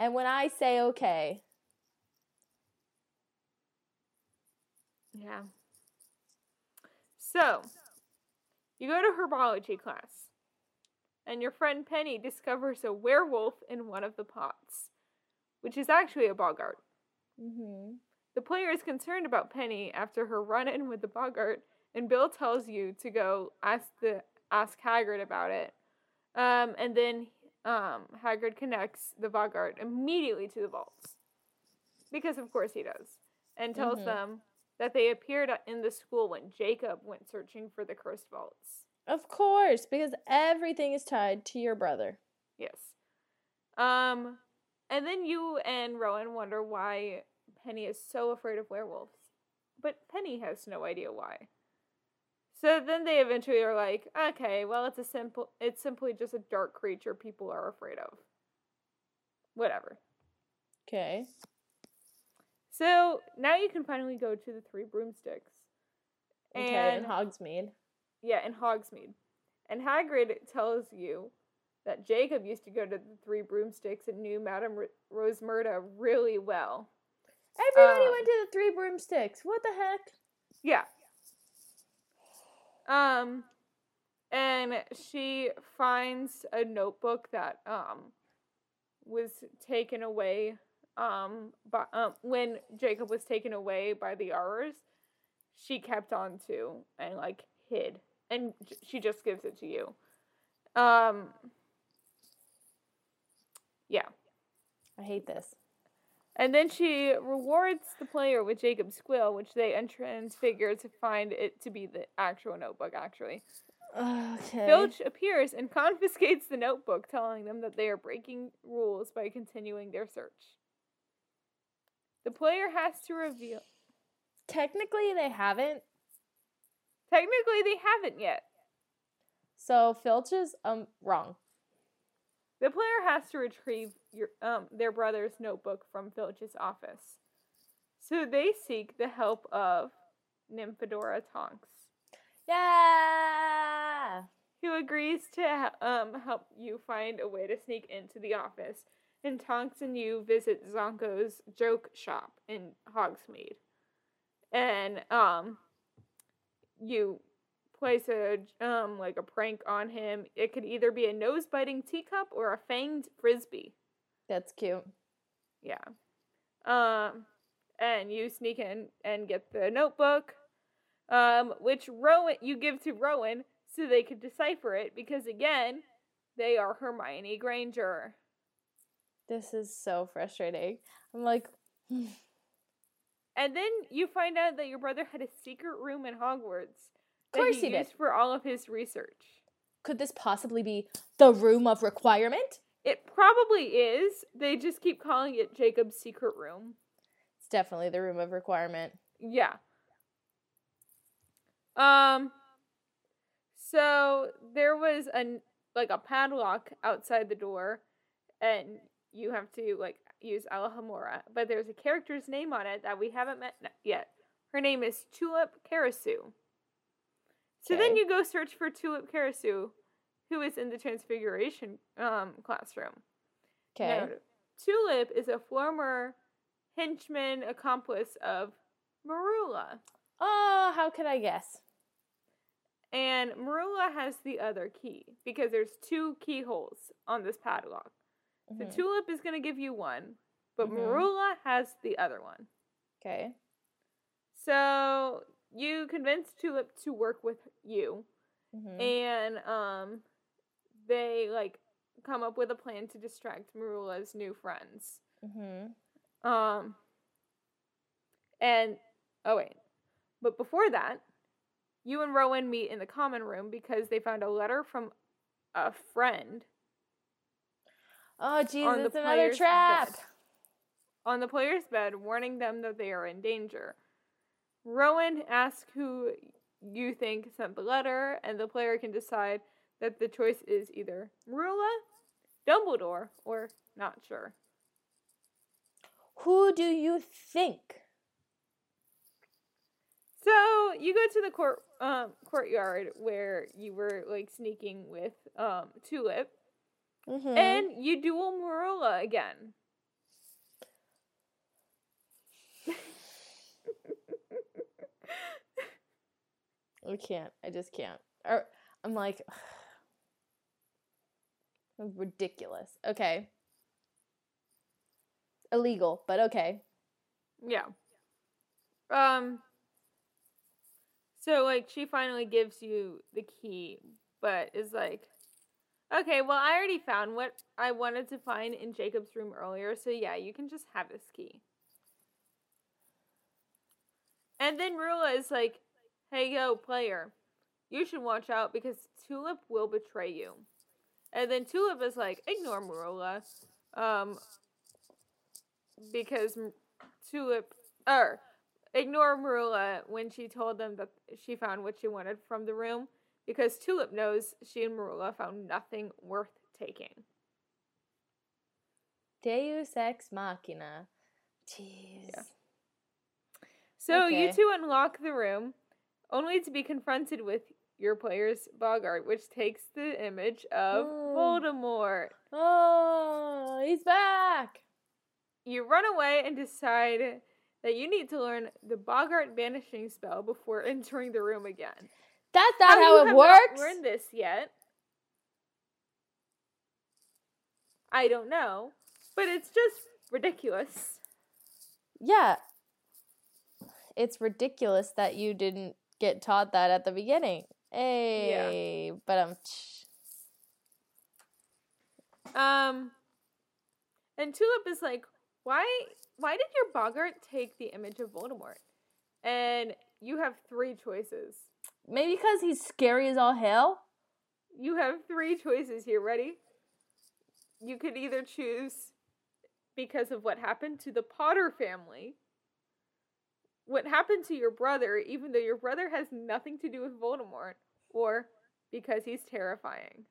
And when I say okay, Yeah. So, you go to herbology class, and your friend Penny discovers a werewolf in one of the pots. which is actually a boggart. Mm-hmm. The player is concerned about Penny after her run-in with the boggart, and Bill tells you to go ask the ask Hagrid about it. Um, and then um, Hagrid connects the boggart immediately to the vaults, because of course he does, and tells Mhm. them that they appeared in the school when Jacob went searching for the cursed vaults. Of course, because everything is tied to your brother. Yes. Um, and then you and Rowan wonder why Penny is so afraid of werewolves. But Penny has no idea why. So then they eventually are like, okay, well it's a simple it's simply just a dark creature people are afraid of. Whatever. Okay. So now you can finally go to the three broomsticks. Okay, And and Hogsmeade. Yeah, in Hogsmeade. And Hagrid tells you that Jacob used to go to the Three Broomsticks and knew Madame R- Rosmerta really well. Everybody Um, went to the three broomsticks. What the heck? Yeah. Um, and she finds a notebook that um was taken away um by um when Jacob was taken away by the Aurors. She kept on to and like hid, and j- she just gives it to you. Um. Yeah. I hate this. And then she rewards the player with Jacob's quill, which they untransfigure to find it to be the actual notebook, actually. Okay. Filch appears and confiscates the notebook, telling them that they are breaking rules by continuing their search. The player has to reveal. Technically, they haven't. Technically, they haven't yet. So Filch is um wrong. The player has to retrieve your, um, their brother's notebook from Filch's office. So they seek the help of Nymphadora Tonks. Yeah. who agrees to um, help you find a way to sneak into the office. And Tonks and you visit Zonko's joke shop in Hogsmeade. And um, you place a um like a prank on him. It could either be a nose biting teacup or a fanged frisbee. That's cute. Yeah. Um, and you sneak in and get the notebook, um, which Rowan you give to Rowan so they could decipher it because again, they are Hermione Granger. This is so frustrating. I'm like, And then you find out that your brother had a secret room in Hogwarts that course he, he did. for all of his research. could this possibly be the room of requirement? It probably is. They just keep calling it Jacob's secret room. It's definitely the room of requirement. Yeah. Um so there was a like a padlock outside the door and you have to like use Alohomora, but there's a character's name on it that we haven't met yet. Her name is Tulip Karasu. So then you go search for Tulip Karasu, who is in the Transfiguration um classroom. Okay. Now, Tulip is a former henchman accomplice of Merula. Oh, how could I guess? And Merula has the other key because there's two keyholes on this padlock. So Mhm. Tulip is going to give you one, but Mhm. Merula has the other one. Okay. So you convince Tulip to work with you, Mhm. and um, they like come up with a plan to distract Merula's new friends. Mhm. Um, and oh wait, but before that, you and Rowan meet in the common room because they found a letter from a friend Oh, jeez, on the it's another trap. bed. on the player's bed, warning them that they are in danger. Rowan asks who you think sent the letter, and the player can decide that the choice is either Merula, Dumbledore, or not sure. Who do you think? So you go to the court um, courtyard where you were like sneaking with um, Tulip, Mhm. and you duel Merula again. I can't. I just can't. Or I'm like ridiculous. Okay. illegal, but okay. Yeah. Um so like she finally gives you the key, but is like Okay, well I already found what I wanted to find in Jacob's room earlier, so yeah, you can just have this key. And then Rula is like, "Hey yo, player, you should watch out because Tulip will betray you." And then Tulip is like, "Ignore Merula." Um because Tulip er, ignore Merula when she told them that she found what she wanted from the room because Tulip knows she and Merula found nothing worth taking. Deus ex machina. Jeez. Yeah. So you two unlock the room only to be confronted with your player's Boggart, which takes the image of No. Voldemort. Oh, he's back. You run away and decide that you need to learn the Boggart banishing spell before entering the room again. That's not how have it not works. learned this yet. I don't know, but it's just ridiculous. Yeah. It's ridiculous that you didn't get taught that at the beginning. Hey, but um, Um, and Tulip is like, why? Why did your Boggart take the image of Voldemort? And you have three choices. maybe because he's scary as all hell. You have three choices here. Ready? You could either choose because of what happened to the Potter family, what happened to your brother, even though your brother has nothing to do with Voldemort, or because he's terrifying.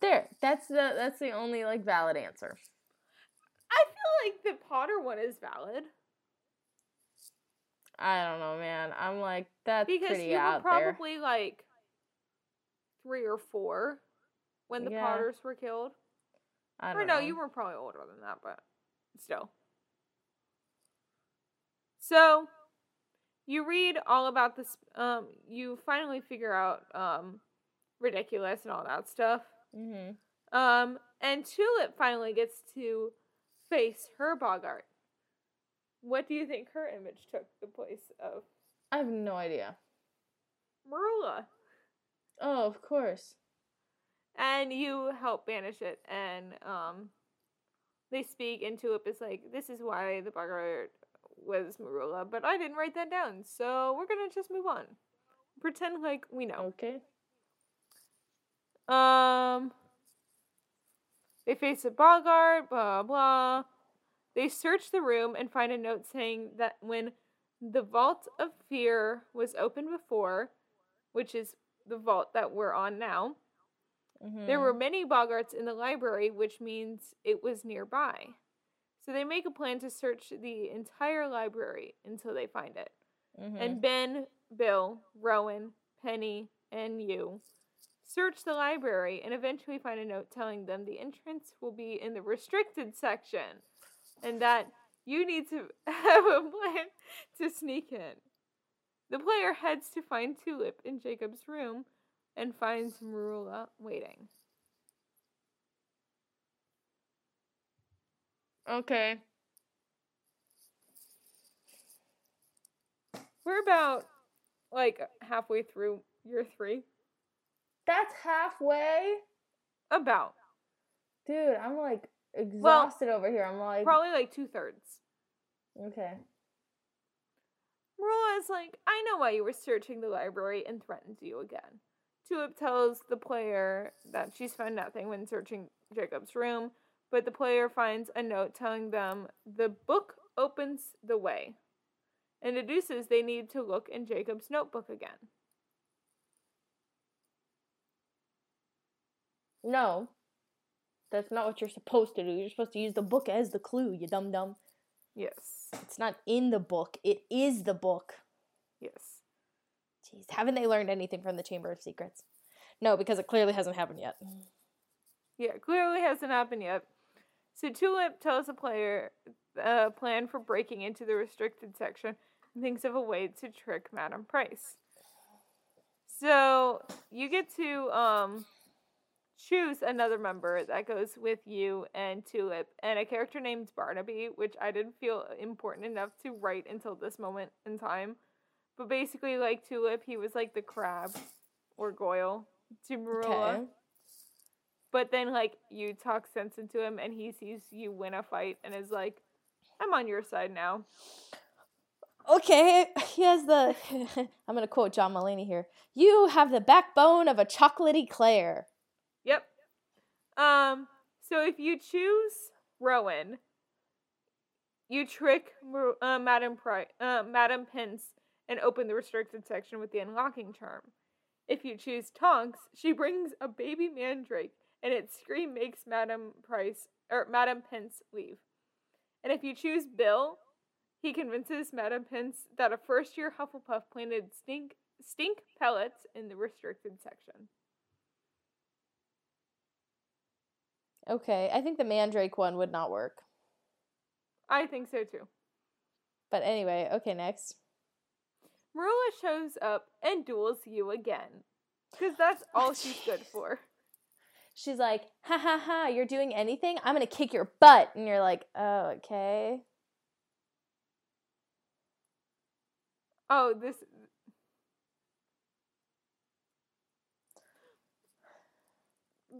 There, that's the that's the only like valid answer. I feel like the Potter one is valid I don't know, man. I'm like that's because pretty you were out there. probably like three or four when the Yeah. Potters were killed. I don't no, know. you were probably older than that, but still. So, you read all about this. Um, you finally figure out um, ridiculous and all that stuff. hmm Um, and Tulip finally gets to face her Boggart. What do you think her image took the place of I have no idea. Merula? Oh, of course. and you help banish it and um they speak and Tulip is like this is why the Boggart was Merula but I didn't write that down so we're gonna just move on pretend like we know Okay. um they face a Boggart blah blah they search the room and find a note saying that when the vault of fear was opened before which is the vault that we're on now There Mhm. were many Boggarts in the library, which means it was nearby. So they make a plan to search the entire library until they find it. Mhm. And Ben, Bill, Rowan, Penny, and you search the library and eventually find a note telling them the entrance will be in the restricted section and that you need to have a plan to sneak in. The player heads to find Tulip in Jacob's room and finds Merula waiting. Okay. We're about like halfway through year three. That's halfway. About. Dude, I'm like exhausted over here. I'm like Probably like two thirds. Okay. Merula is like, I know why you were searching the library and threatens you again. Tulip tells the player that she's found nothing when searching Jacob's room, but the player finds a note telling them the book opens the way and deduces they need to look in Jacob's notebook again. No. That's not what you're supposed to do. You're supposed to use the book as the clue, you dum dum. Yes. It's not in the book. It is the book. Yes. Jeez, haven't they learned anything from the Chamber of Secrets? No, because it clearly hasn't happened yet. Yeah, clearly hasn't happened yet. So Tulip tells the player a plan for breaking into the restricted section and thinks of a way to trick Madame Price. So you get to um choose another member that goes with you and Tulip and a character named Barnaby, which I didn't feel important enough to write until this moment in time. But basically, like Tulip, he was like the Crabbe or Goyle to Merula. Okay. But then, like, you talk sense into him and he sees you win a fight and is like, I'm on your side now. Okay, he has the. I'm gonna quote John Mulaney here. You have the backbone of a chocolatey Claire. Yep. Um. So if you choose Rowan, you trick uh, Madam Pri- uh, Madam Pince and open the restricted section with the unlocking charm. If you choose Tonks, she brings a baby mandrake, and its scream makes Madam Price or Madam Pince leave. And if you choose Bill, he convinces Madam Pince that a first-year Hufflepuff planted stink stink pellets in the restricted section. Okay, I think the Mandrake one would not work. I think so too. But anyway, okay, next. Merula shows up and duels you again. Because that's all she's good for. She's like, ha ha ha, you're doing anything? I'm gonna kick your butt. And you're like, oh, okay. Oh, this.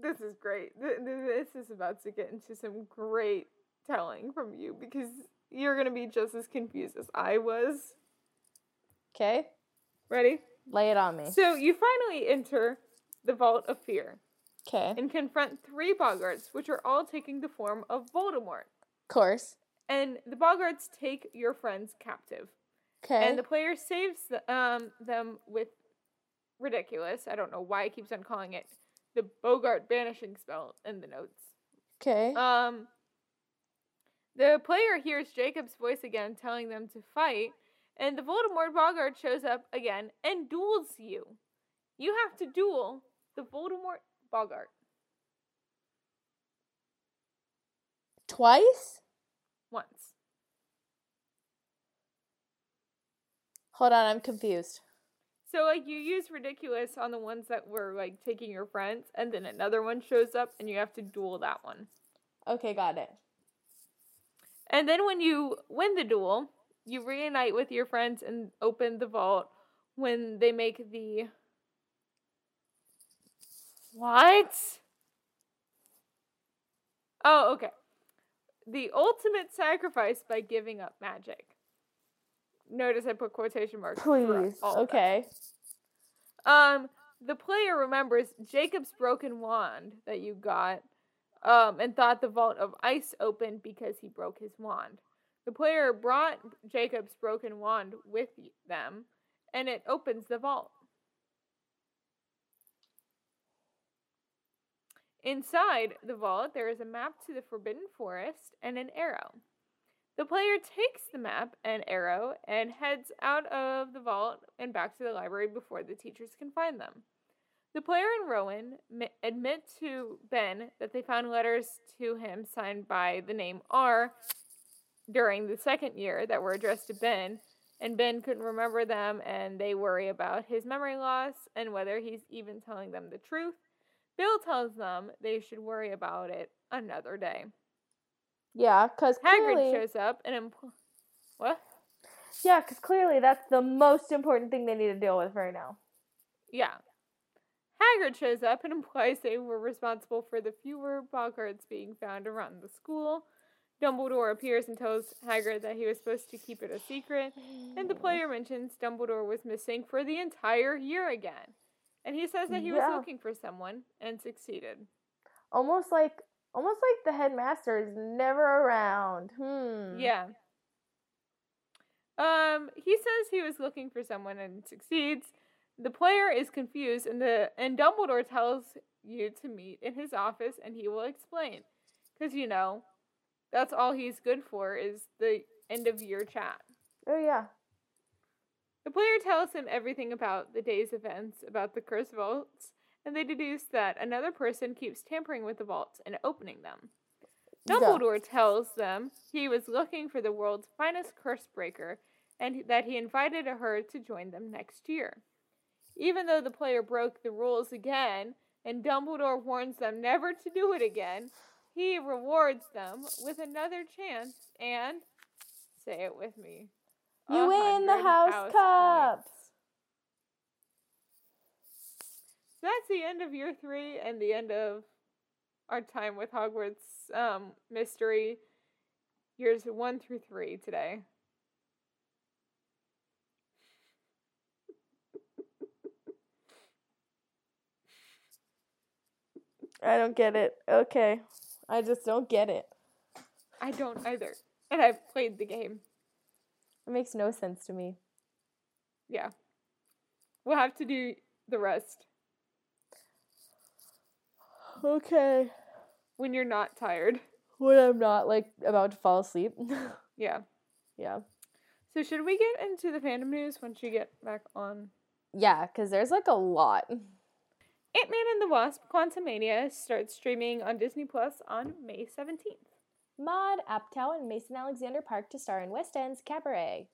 This is great. Th- th- This is about to get into some great telling from you because you're going to be just as confused as I was. Okay, Ready? lay it on me. So you finally enter the Vault of Fear Okay, and confront three Boggarts, which are all taking the form of Voldemort. of course. And the Boggarts take your friends captive. Okay. And the player saves the, um, them with Riddikulus. I don't know why it keeps on calling it the Boggart banishing spell in the notes. Okay. Um, the player hears Jacob's voice again telling them to fight, and the Voldemort Boggart shows up again and duels you. You have to duel the Voldemort Boggart. Twice? once. Hold on, I'm confused. So like you use Riddikulus on the ones that were like taking your friends, and then another one shows up, and you have to duel that one. Okay, got it. And then when you win the duel, you reunite with your friends and open the vault when they make the What? Oh, okay. The ultimate sacrifice by giving up magic. Notice I put quotation marks. Please. all of that. Okay. Um, the player remembers Jacob's broken wand that you got, um, and thought the vault of ice opened because he broke his wand. The player brought Jacob's broken wand with them, and it opens the vault. Inside the vault, there is a map to the Forbidden Forest and an arrow. The player takes the map and arrow and heads out of the vault and back to the library before the teachers can find them. The player and Rowan mi- admit to Ben that they found letters to him signed by the name R during the second year that were addressed to Ben, and Ben couldn't remember them, and they worry about his memory loss and whether he's even telling them the truth. Bill tells them they should worry about it another day. Yeah, because Hagrid clearly, shows up and impl- what? yeah, because clearly that's the most important thing they need to deal with right now. Yeah. Hagrid shows up and implies they were responsible for the fewer Boggarts being found around the school. Dumbledore appears and tells Hagrid that he was supposed to keep it a secret, and the player mentions Dumbledore was missing for the entire year again. And he says that he was Yeah. looking for someone and succeeded. Almost like, almost like the headmaster is never around. Hmm. Yeah. Um, he says he was looking for someone and succeeds. The player is confused, and the and Dumbledore tells you to meet in his office, and he will explain. Because you know, that's all he's good for is the end of year chat. Oh yeah. The player tells him everything about the day's events, about the cursed vaults, and they deduce that another person keeps tampering with the vaults and opening them. Yeah. Dumbledore tells them he was looking for the world's finest curse breaker and that he invited her to join them next year. Even though the player broke the rules again, and Dumbledore warns them never to do it again, he rewards them with another chance and say it with me. You win the hundred house, cup. points. So that's the end of year three and the end of our time with Hogwarts um, mystery. Years one through three today. I don't get it. Okay. I just don't get it. I don't either. And I've played the game. It makes no sense to me. Yeah. We'll have to do the rest Okay. when you're not tired. When I'm not like about to fall asleep. Yeah. yeah. So should we get into the fandom news once you get back on? Yeah, because there's like a lot. Ant-Man and the Wasp: Quantumania starts streaming on Disney Plus on May 17th. Maude Apatow and Mason Alexander Park to star in West End's Cabaret.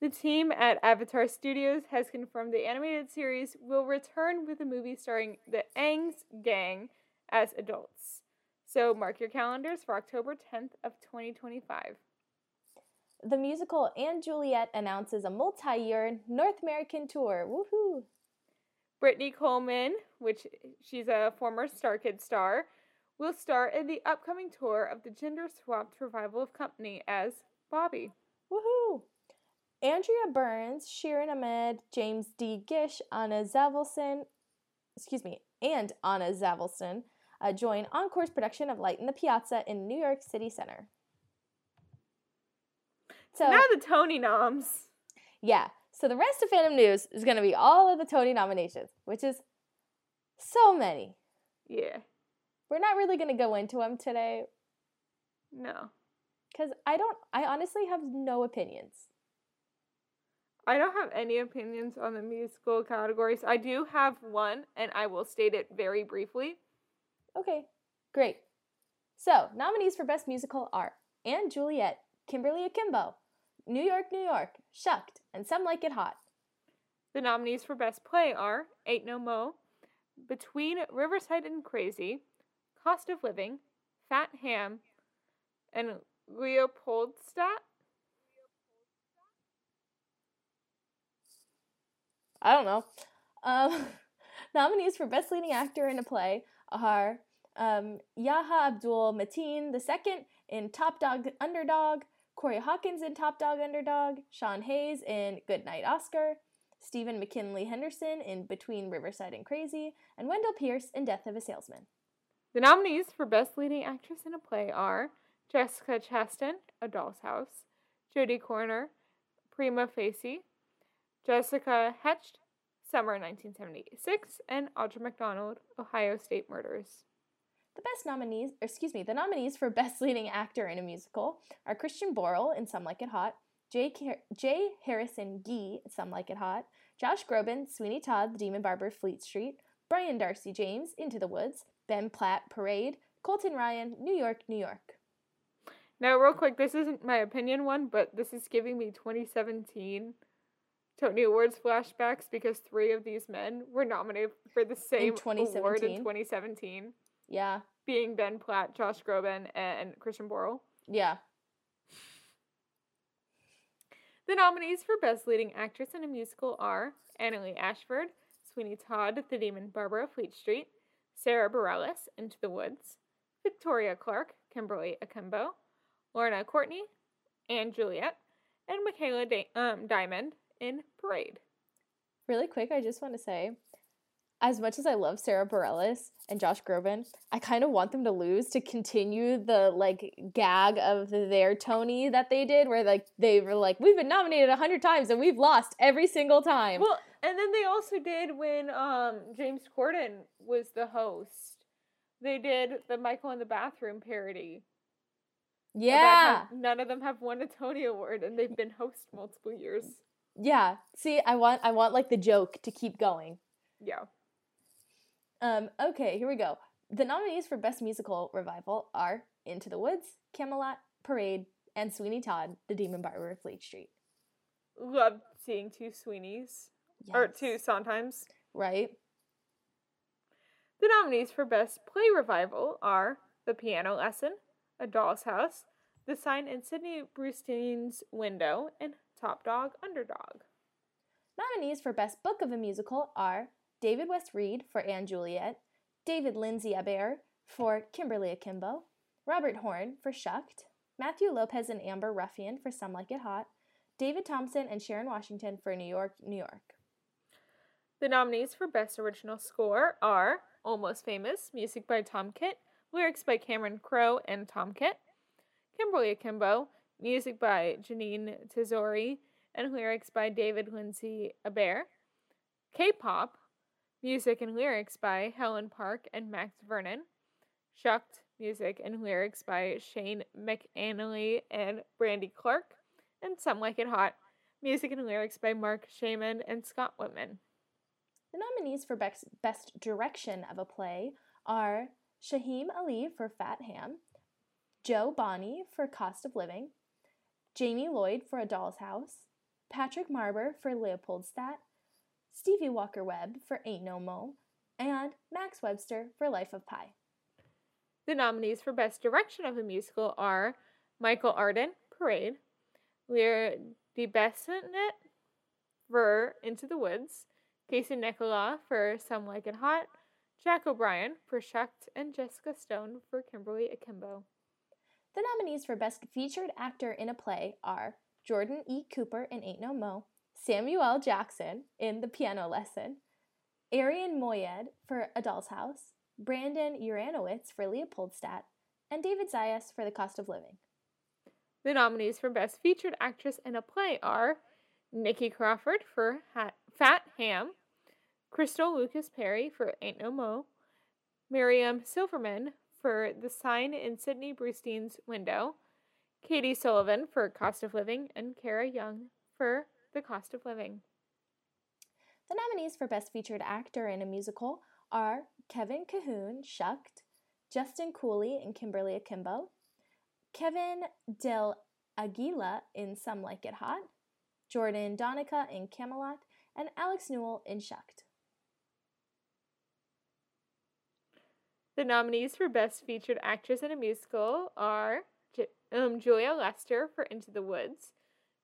The team at Avatar Studios has confirmed the animated series will return with a movie starring the Aang's gang as adults. So mark your calendars for October 10th of 2025. The musical and Juliet announces a multi-year North American tour. Woohoo! Brittany Coleman, which she's a former Star Kid star, will star in the upcoming tour of the gender swapped revival of Company as Bobby. Woohoo! Andrea Burns, Shereen Ahmed, James D. Gish, Anna Zavelson, excuse me, and Anna Zavelson uh, join Encore's production of Light in the Piazza in New York City Center. So Now the Tony noms. yeah, so the rest of Phantom news is going to be all of the Tony nominations, which is so many. Yeah. We're not really going to go into them today No. because I don't. I honestly have no opinions. I don't have any opinions on the musical categories. I do have one, and I will state it very briefly. Okay, great. So, nominees for Best Musical are & Juliet, Kimberly Akimbo, New York, New York, Shucked, and Some Like It Hot. The nominees for Best Play are Ain't No Mo, Between Riverside and Crazy, Cost of Living, Fat Ham, and Leopoldstadt. I don't know. Um, nominees for Best Leading Actor in a Play are um, Yahya Abdul Mateen II in Top Dog Underdog, Corey Hawkins in Top Dog Underdog, Sean Hayes in Good Night Oscar, Stephen McKinley Henderson in Between Riverside and Crazy, and Wendell Pierce in Death of a Salesman. The nominees for Best Leading Actress in a Play are Jessica Chastain, A Doll's House, Jodie Comer, Prima Facie, Jessica Hecht, Summer 1976, and Audra McDonald, Ohio State Murders. The best nominees, excuse me, the nominees for Best Leading Actor in a Musical are Christian Borle in Some Like It Hot, J. Harrison Ghee in Some Like It Hot, Josh Groban, Sweeney Todd, The Demon Barber, Fleet Street, Brian Darcy James, Into the Woods, Ben Platt, Parade, Colton Ryan, New York, New York. Now, real quick, this isn't my opinion one, but this is giving me 2017 Tony Awards flashbacks because three of these men were nominated for the same award in 2017? 2017, Yeah, being Ben Platt, Josh Groban, and Christian Borle. yeah. The nominees for Best Leading Actress in a Musical are Annaleigh Ashford, Sweeney Todd, The Demon Barber, Fleet Street, Sara Bareilles, Into the Woods, Victoria Clark, Kimberly Akimbo, Lorna Courtney, & Juliet, and Micaela da- um, Diamond in Parade. Really quick, I just want to say, as much as I love Sara Bareilles and Josh Groban, I kind of want them to lose to continue the like gag of their Tony that they did, where like they were like, "We've been nominated a hundred times and we've lost every single time." Well, and then they also did when um, James Corden was the host. They did the Michael in the Bathroom parody. yeah, none of them have won a Tony Award, and they've been host multiple years. yeah. See, I want, I want like the joke to keep going. Yeah. Um, okay, here we go. The nominees for Best Musical Revival are Into the Woods, Camelot, Parade, and Sweeney Todd, The Demon Barber of Fleet Street. Loved seeing two Sweeneys. Or two Sondheims. Right? The nominees for Best Play Revival are The Piano Lesson, A Doll's House, The Sign in Sidney Brustein's Window, and Top Dog Underdog. Nominees for Best Book of a Musical are David West Read for & Juliet, David Lindsay-Abaire for Kimberly Akimbo, Robert Horn for Shucked, Matthew Lopez and Amber Ruffin for Some Like It Hot, David Thompson and Sharon Washington for New York, New York. The nominees for Best Original Score are Almost Famous, music by Tom Kitt, lyrics by Cameron Crowe and Tom Kitt, Kimberly Akimbo, music by Jeanine Tesori, and lyrics by David Lindsay Aber, K-pop, music and lyrics by Helen Park and Max Vernon, Shucked, music and lyrics by Shane McAnally and Brandy Clark, and Some Like It Hot, music and lyrics by Marc Shaiman and Scott Wittman. The nominees for Best, Best Direction of a Play are Saheem Ali for Fat Ham, Jo Bonney for Cost of Living, Jamie Lloyd for A Doll's House, Patrick Marber for Leopoldstadt, Stevie Walker Webb for Ain't No Mo, and Max Webster for Life of Pi. The nominees for Best Direction of a Musical are Michael Arden, Parade, Lear deBessonet for Into the Woods, Casey Nicholaw for Some Like It Hot, Jack O'Brien for Shucked, and Jessica Stone for Kimberly Akimbo. The nominees for Best Featured Actor in a Play are Jordan E. Cooper in Ain't No Mo, Samuel Jackson in The Piano Lesson, Arian Moayed for A Doll's House, Brandon Uranowitz for Leopoldstadt, and David Zayas for The Cost of Living. The nominees for Best Featured Actress in a Play are Nikki Crawford for ha- Fat Ham, Crystal Lucas Perry for Ain't No Mo, Miriam Silverman for The Sign in Sidney Brustein's Window, Katy Sullivan for Cost of Living, and Kara Young for The Cost of Living. The nominees for Best Featured Actor in a Musical are Kevin Cahoon, Shucked, Justin Cooley in Kimberly Akimbo, Kevin Del Aguila in Some Like It Hot, Jordan Donica in Camelot, and Alex Newell in Shucked. The nominees for Best Featured Actress in a Musical are J- um, Julia Lester for Into the Woods,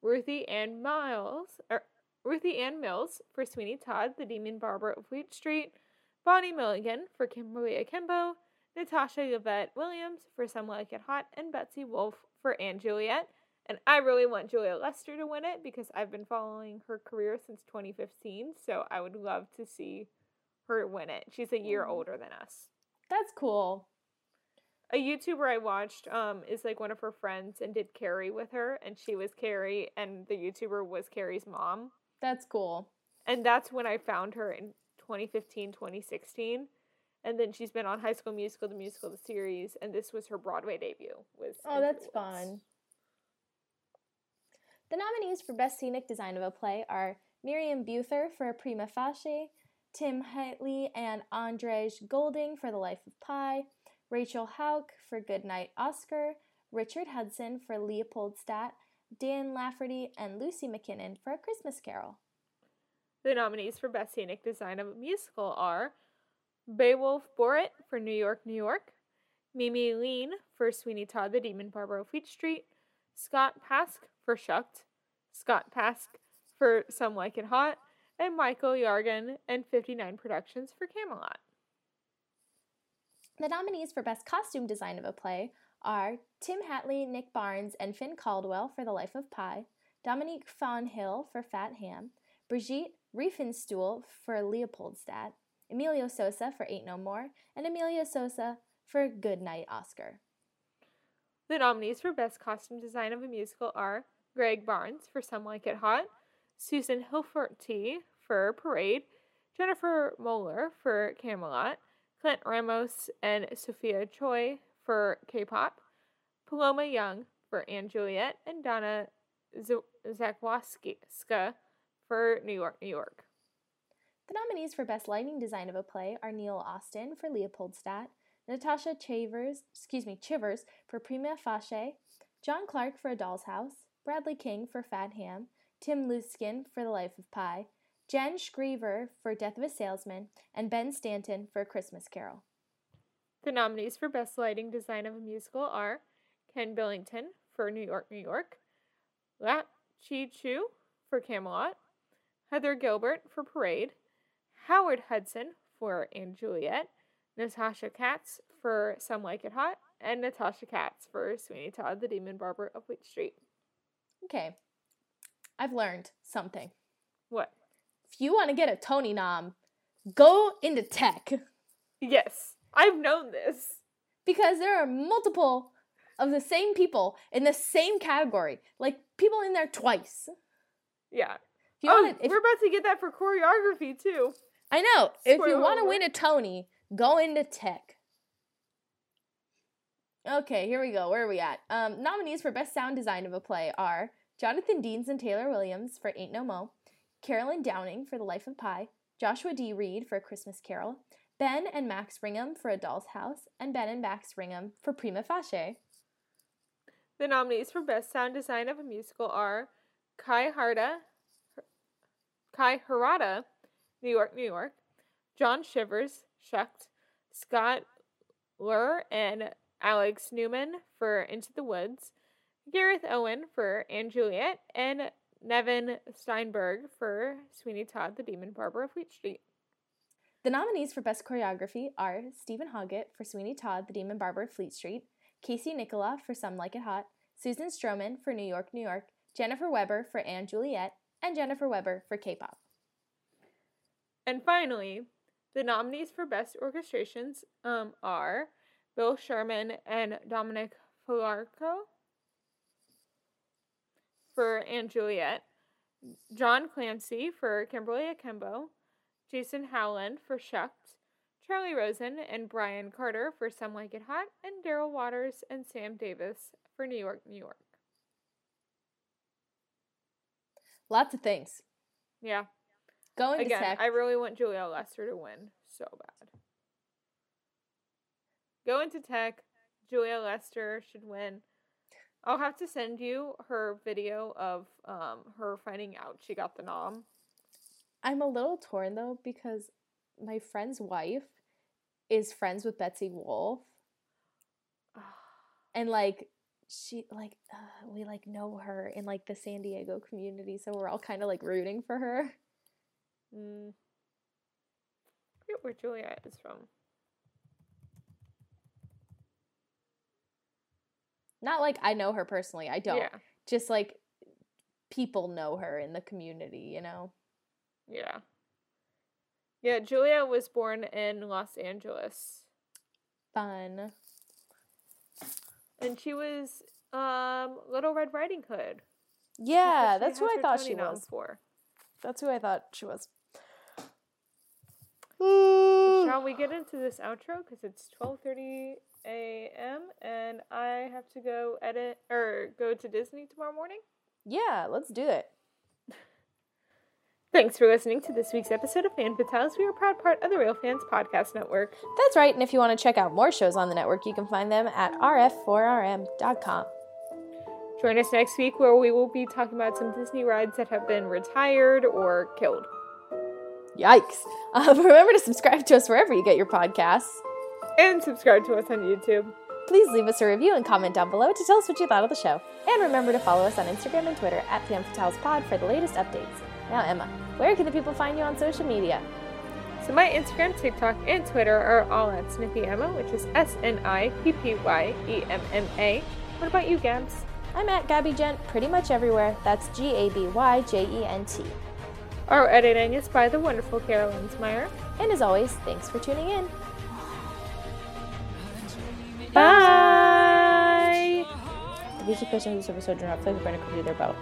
Ruthie Ann Miles, or Ruthie Ann Mills for Sweeney Todd, The Demon Barber of Fleet Street, Bonnie Milligan for Kimberly Akimbo, Natasha Yvette Williams for Some Like It Hot, and Betsy Wolfe for & Juliet. And I really want Julia Lester to win it because I've been following her career since 2015, so I would love to see her win it. She's a year Mhm. older than us. That's cool. A YouTuber I watched um is like one of her friends and did Carrie with her, and she was Carrie, and the YouTuber was Carrie's mom. That's cool. And that's when I found her in 2015, 2016. And then she's been on High School Musical, the musical, the series, and this was her Broadway debut. Was Oh, that's fun. The nominees for Best Scenic Design of a Play are Miriam Buether for Prima Facie, Tim Hatley and Andrzej Goulding for The Life of Pi, Rachel Hauck for Goodnight Oscar, Richard Hudson for Leopoldstadt, Dane Laffrey and Lucy Mackinnon for A Christmas Carol. The nominees for Best Scenic Design of a Musical are Beowulf Boritt for New York, New York, Mimi Lien for Sweeney Todd, The Demon Barber of Fleet Street, Scott Pask for Shucked, Scott Pask for Some Like It Hot, and Michael Yeargan and 59 Productions for Camelot. The nominees for Best Costume Design of a Play are Tim Hatley, Nick Barnes, and Finn Caldwell for The Life of Pi, Dominique Fawnhill for Fat Ham, Brigitte Reiffenstuel for Leopoldstadt, Emilio Sosa for Ain't No Mo, and Emilio Sosa for Good Night Oscar. The nominees for Best Costume Design of a Musical are Gregg Barnes for Some Like It Hot, Susan Hilferty for Parade, Jennifer Moeller for Camelot, Clint Ramos and Sophia Choi for K-pop, Paloma Young for & Juliet, and Donna Z- Zakowska for New York, New York. The nominees for Best Lighting Design of a Play are Neil Austin for Leopoldstadt, Natasha Chivers, excuse me, Chivers for Prima Facie, John Clark for A Doll's House, Bradley King for Fat Ham, Tim Lutkin for The Life of Pi, Jen Schriever for Death of a Salesman, and Ben Stanton for A Christmas Carol. The nominees for Best Lighting Design of a Musical are Ken Billington for New York, New York, Lap Chi Chu for Camelot, Heather Gilbert for Parade, Howard Hudson for And Juliet, Natasha Katz for Some Like It Hot, and Natasha Katz for Sweeney Todd, the Demon Barber of Fleet Street. Okay, I've learned something. What? If you want to get a Tony nom, go into tech Yes, I've known this. because there are multiple of the same people in the same category, like people in there twice. Yeah. Oh, want to, if, we're about to get that for choreography too. I know. If you want to win a Tony, go into tech. Okay, here we go. Where are we at? Um, nominees for best sound design of a play are Jonathan Deans and Taylor Williams for Ain't No Mo, Carolyn Downing for The Life of Pi, Joshua D. Reed for A Christmas Carol, Ben and Max Ringham for A Doll's House, and Ben and Max Ringham for Prima Facie. The nominees for Best Sound Design of a Musical are Kai Harda, Kai Harada, New York, New York, John Shivers, Shucked, Scott Lehrer and Alex Neumann for Into the Woods, Gareth Owen for & Juliet, and Nevin Steinberg for Sweeney Todd, the Demon Barber of Fleet Street. The nominees for Best Choreography are Steven Hoggett for Sweeney Todd, The Demon Barber of Fleet Street, Casey Nicholaw for Some Like It Hot, Susan Stroman for New York, New York, Jennifer Weber for & Juliet, and Jennifer Weber for K-pop. And finally, the nominees for Best Orchestrations um, are Bill Sherman and Dominic Fallacaro for & Juliet, John Clancy for Kimberly Akimbo, Jason Howland for Shucked, Charlie Rosen and Bryan Carter for Some Like It Hot, and Daryl Waters and Sam Davis for New York, New York. Lots of things. Yeah. Going Again, tech. I really want Julia Lester to win so bad. Go into tech. Julia Lester should win. I'll have to send you her video of um her finding out she got the nom. I'm a little torn though because my friend's wife is friends with Betsy Wolfe, and like she like uh, we like know her in like the San Diego community, so we're all kind of like rooting for her. Mm. I forget where Julia is from. Not like I know her personally. I don't. Yeah. Just like people know her in the community, you know. Yeah. Yeah, Julia was born in Los Angeles. Fun. And she was um Little Red Riding Hood. Yeah, She that's who I thought she was. for. That's who I thought she was. Shall we get into this outro? Because it's twelve thirty a.m. and I have to go edit or go to Disney tomorrow morning. Yeah, let's do it. Thanks for listening to this week's episode of Fan Fatales. We are a proud part of the Real Fans Podcast Network. That's right, and if you want to check out more shows on the network, you can find them at rf4rm.com. Join us next week where we will be talking about some Disney rides that have been retired or killed. Yikes. Uh, remember to subscribe to us wherever you get your podcasts. And subscribe to us on YouTube. Please leave us a review and comment down below to tell us what you thought of the show. And remember to follow us on Instagram and Twitter at PMFatalesPod for the latest updates. Now, Emma, where can the people find you on social media? So my Instagram, TikTok, and Twitter are all at Snippy Emma, which is S N I P P Y E M M A. What about you, Gabs? I'm at Gaby Jent pretty much everywhere. That's G A B Y J E N T. Our editing is by the wonderful Carolyn Meyer. And as always, thanks for tuning in. Bye. The music person whose episode do not play the computer their boat.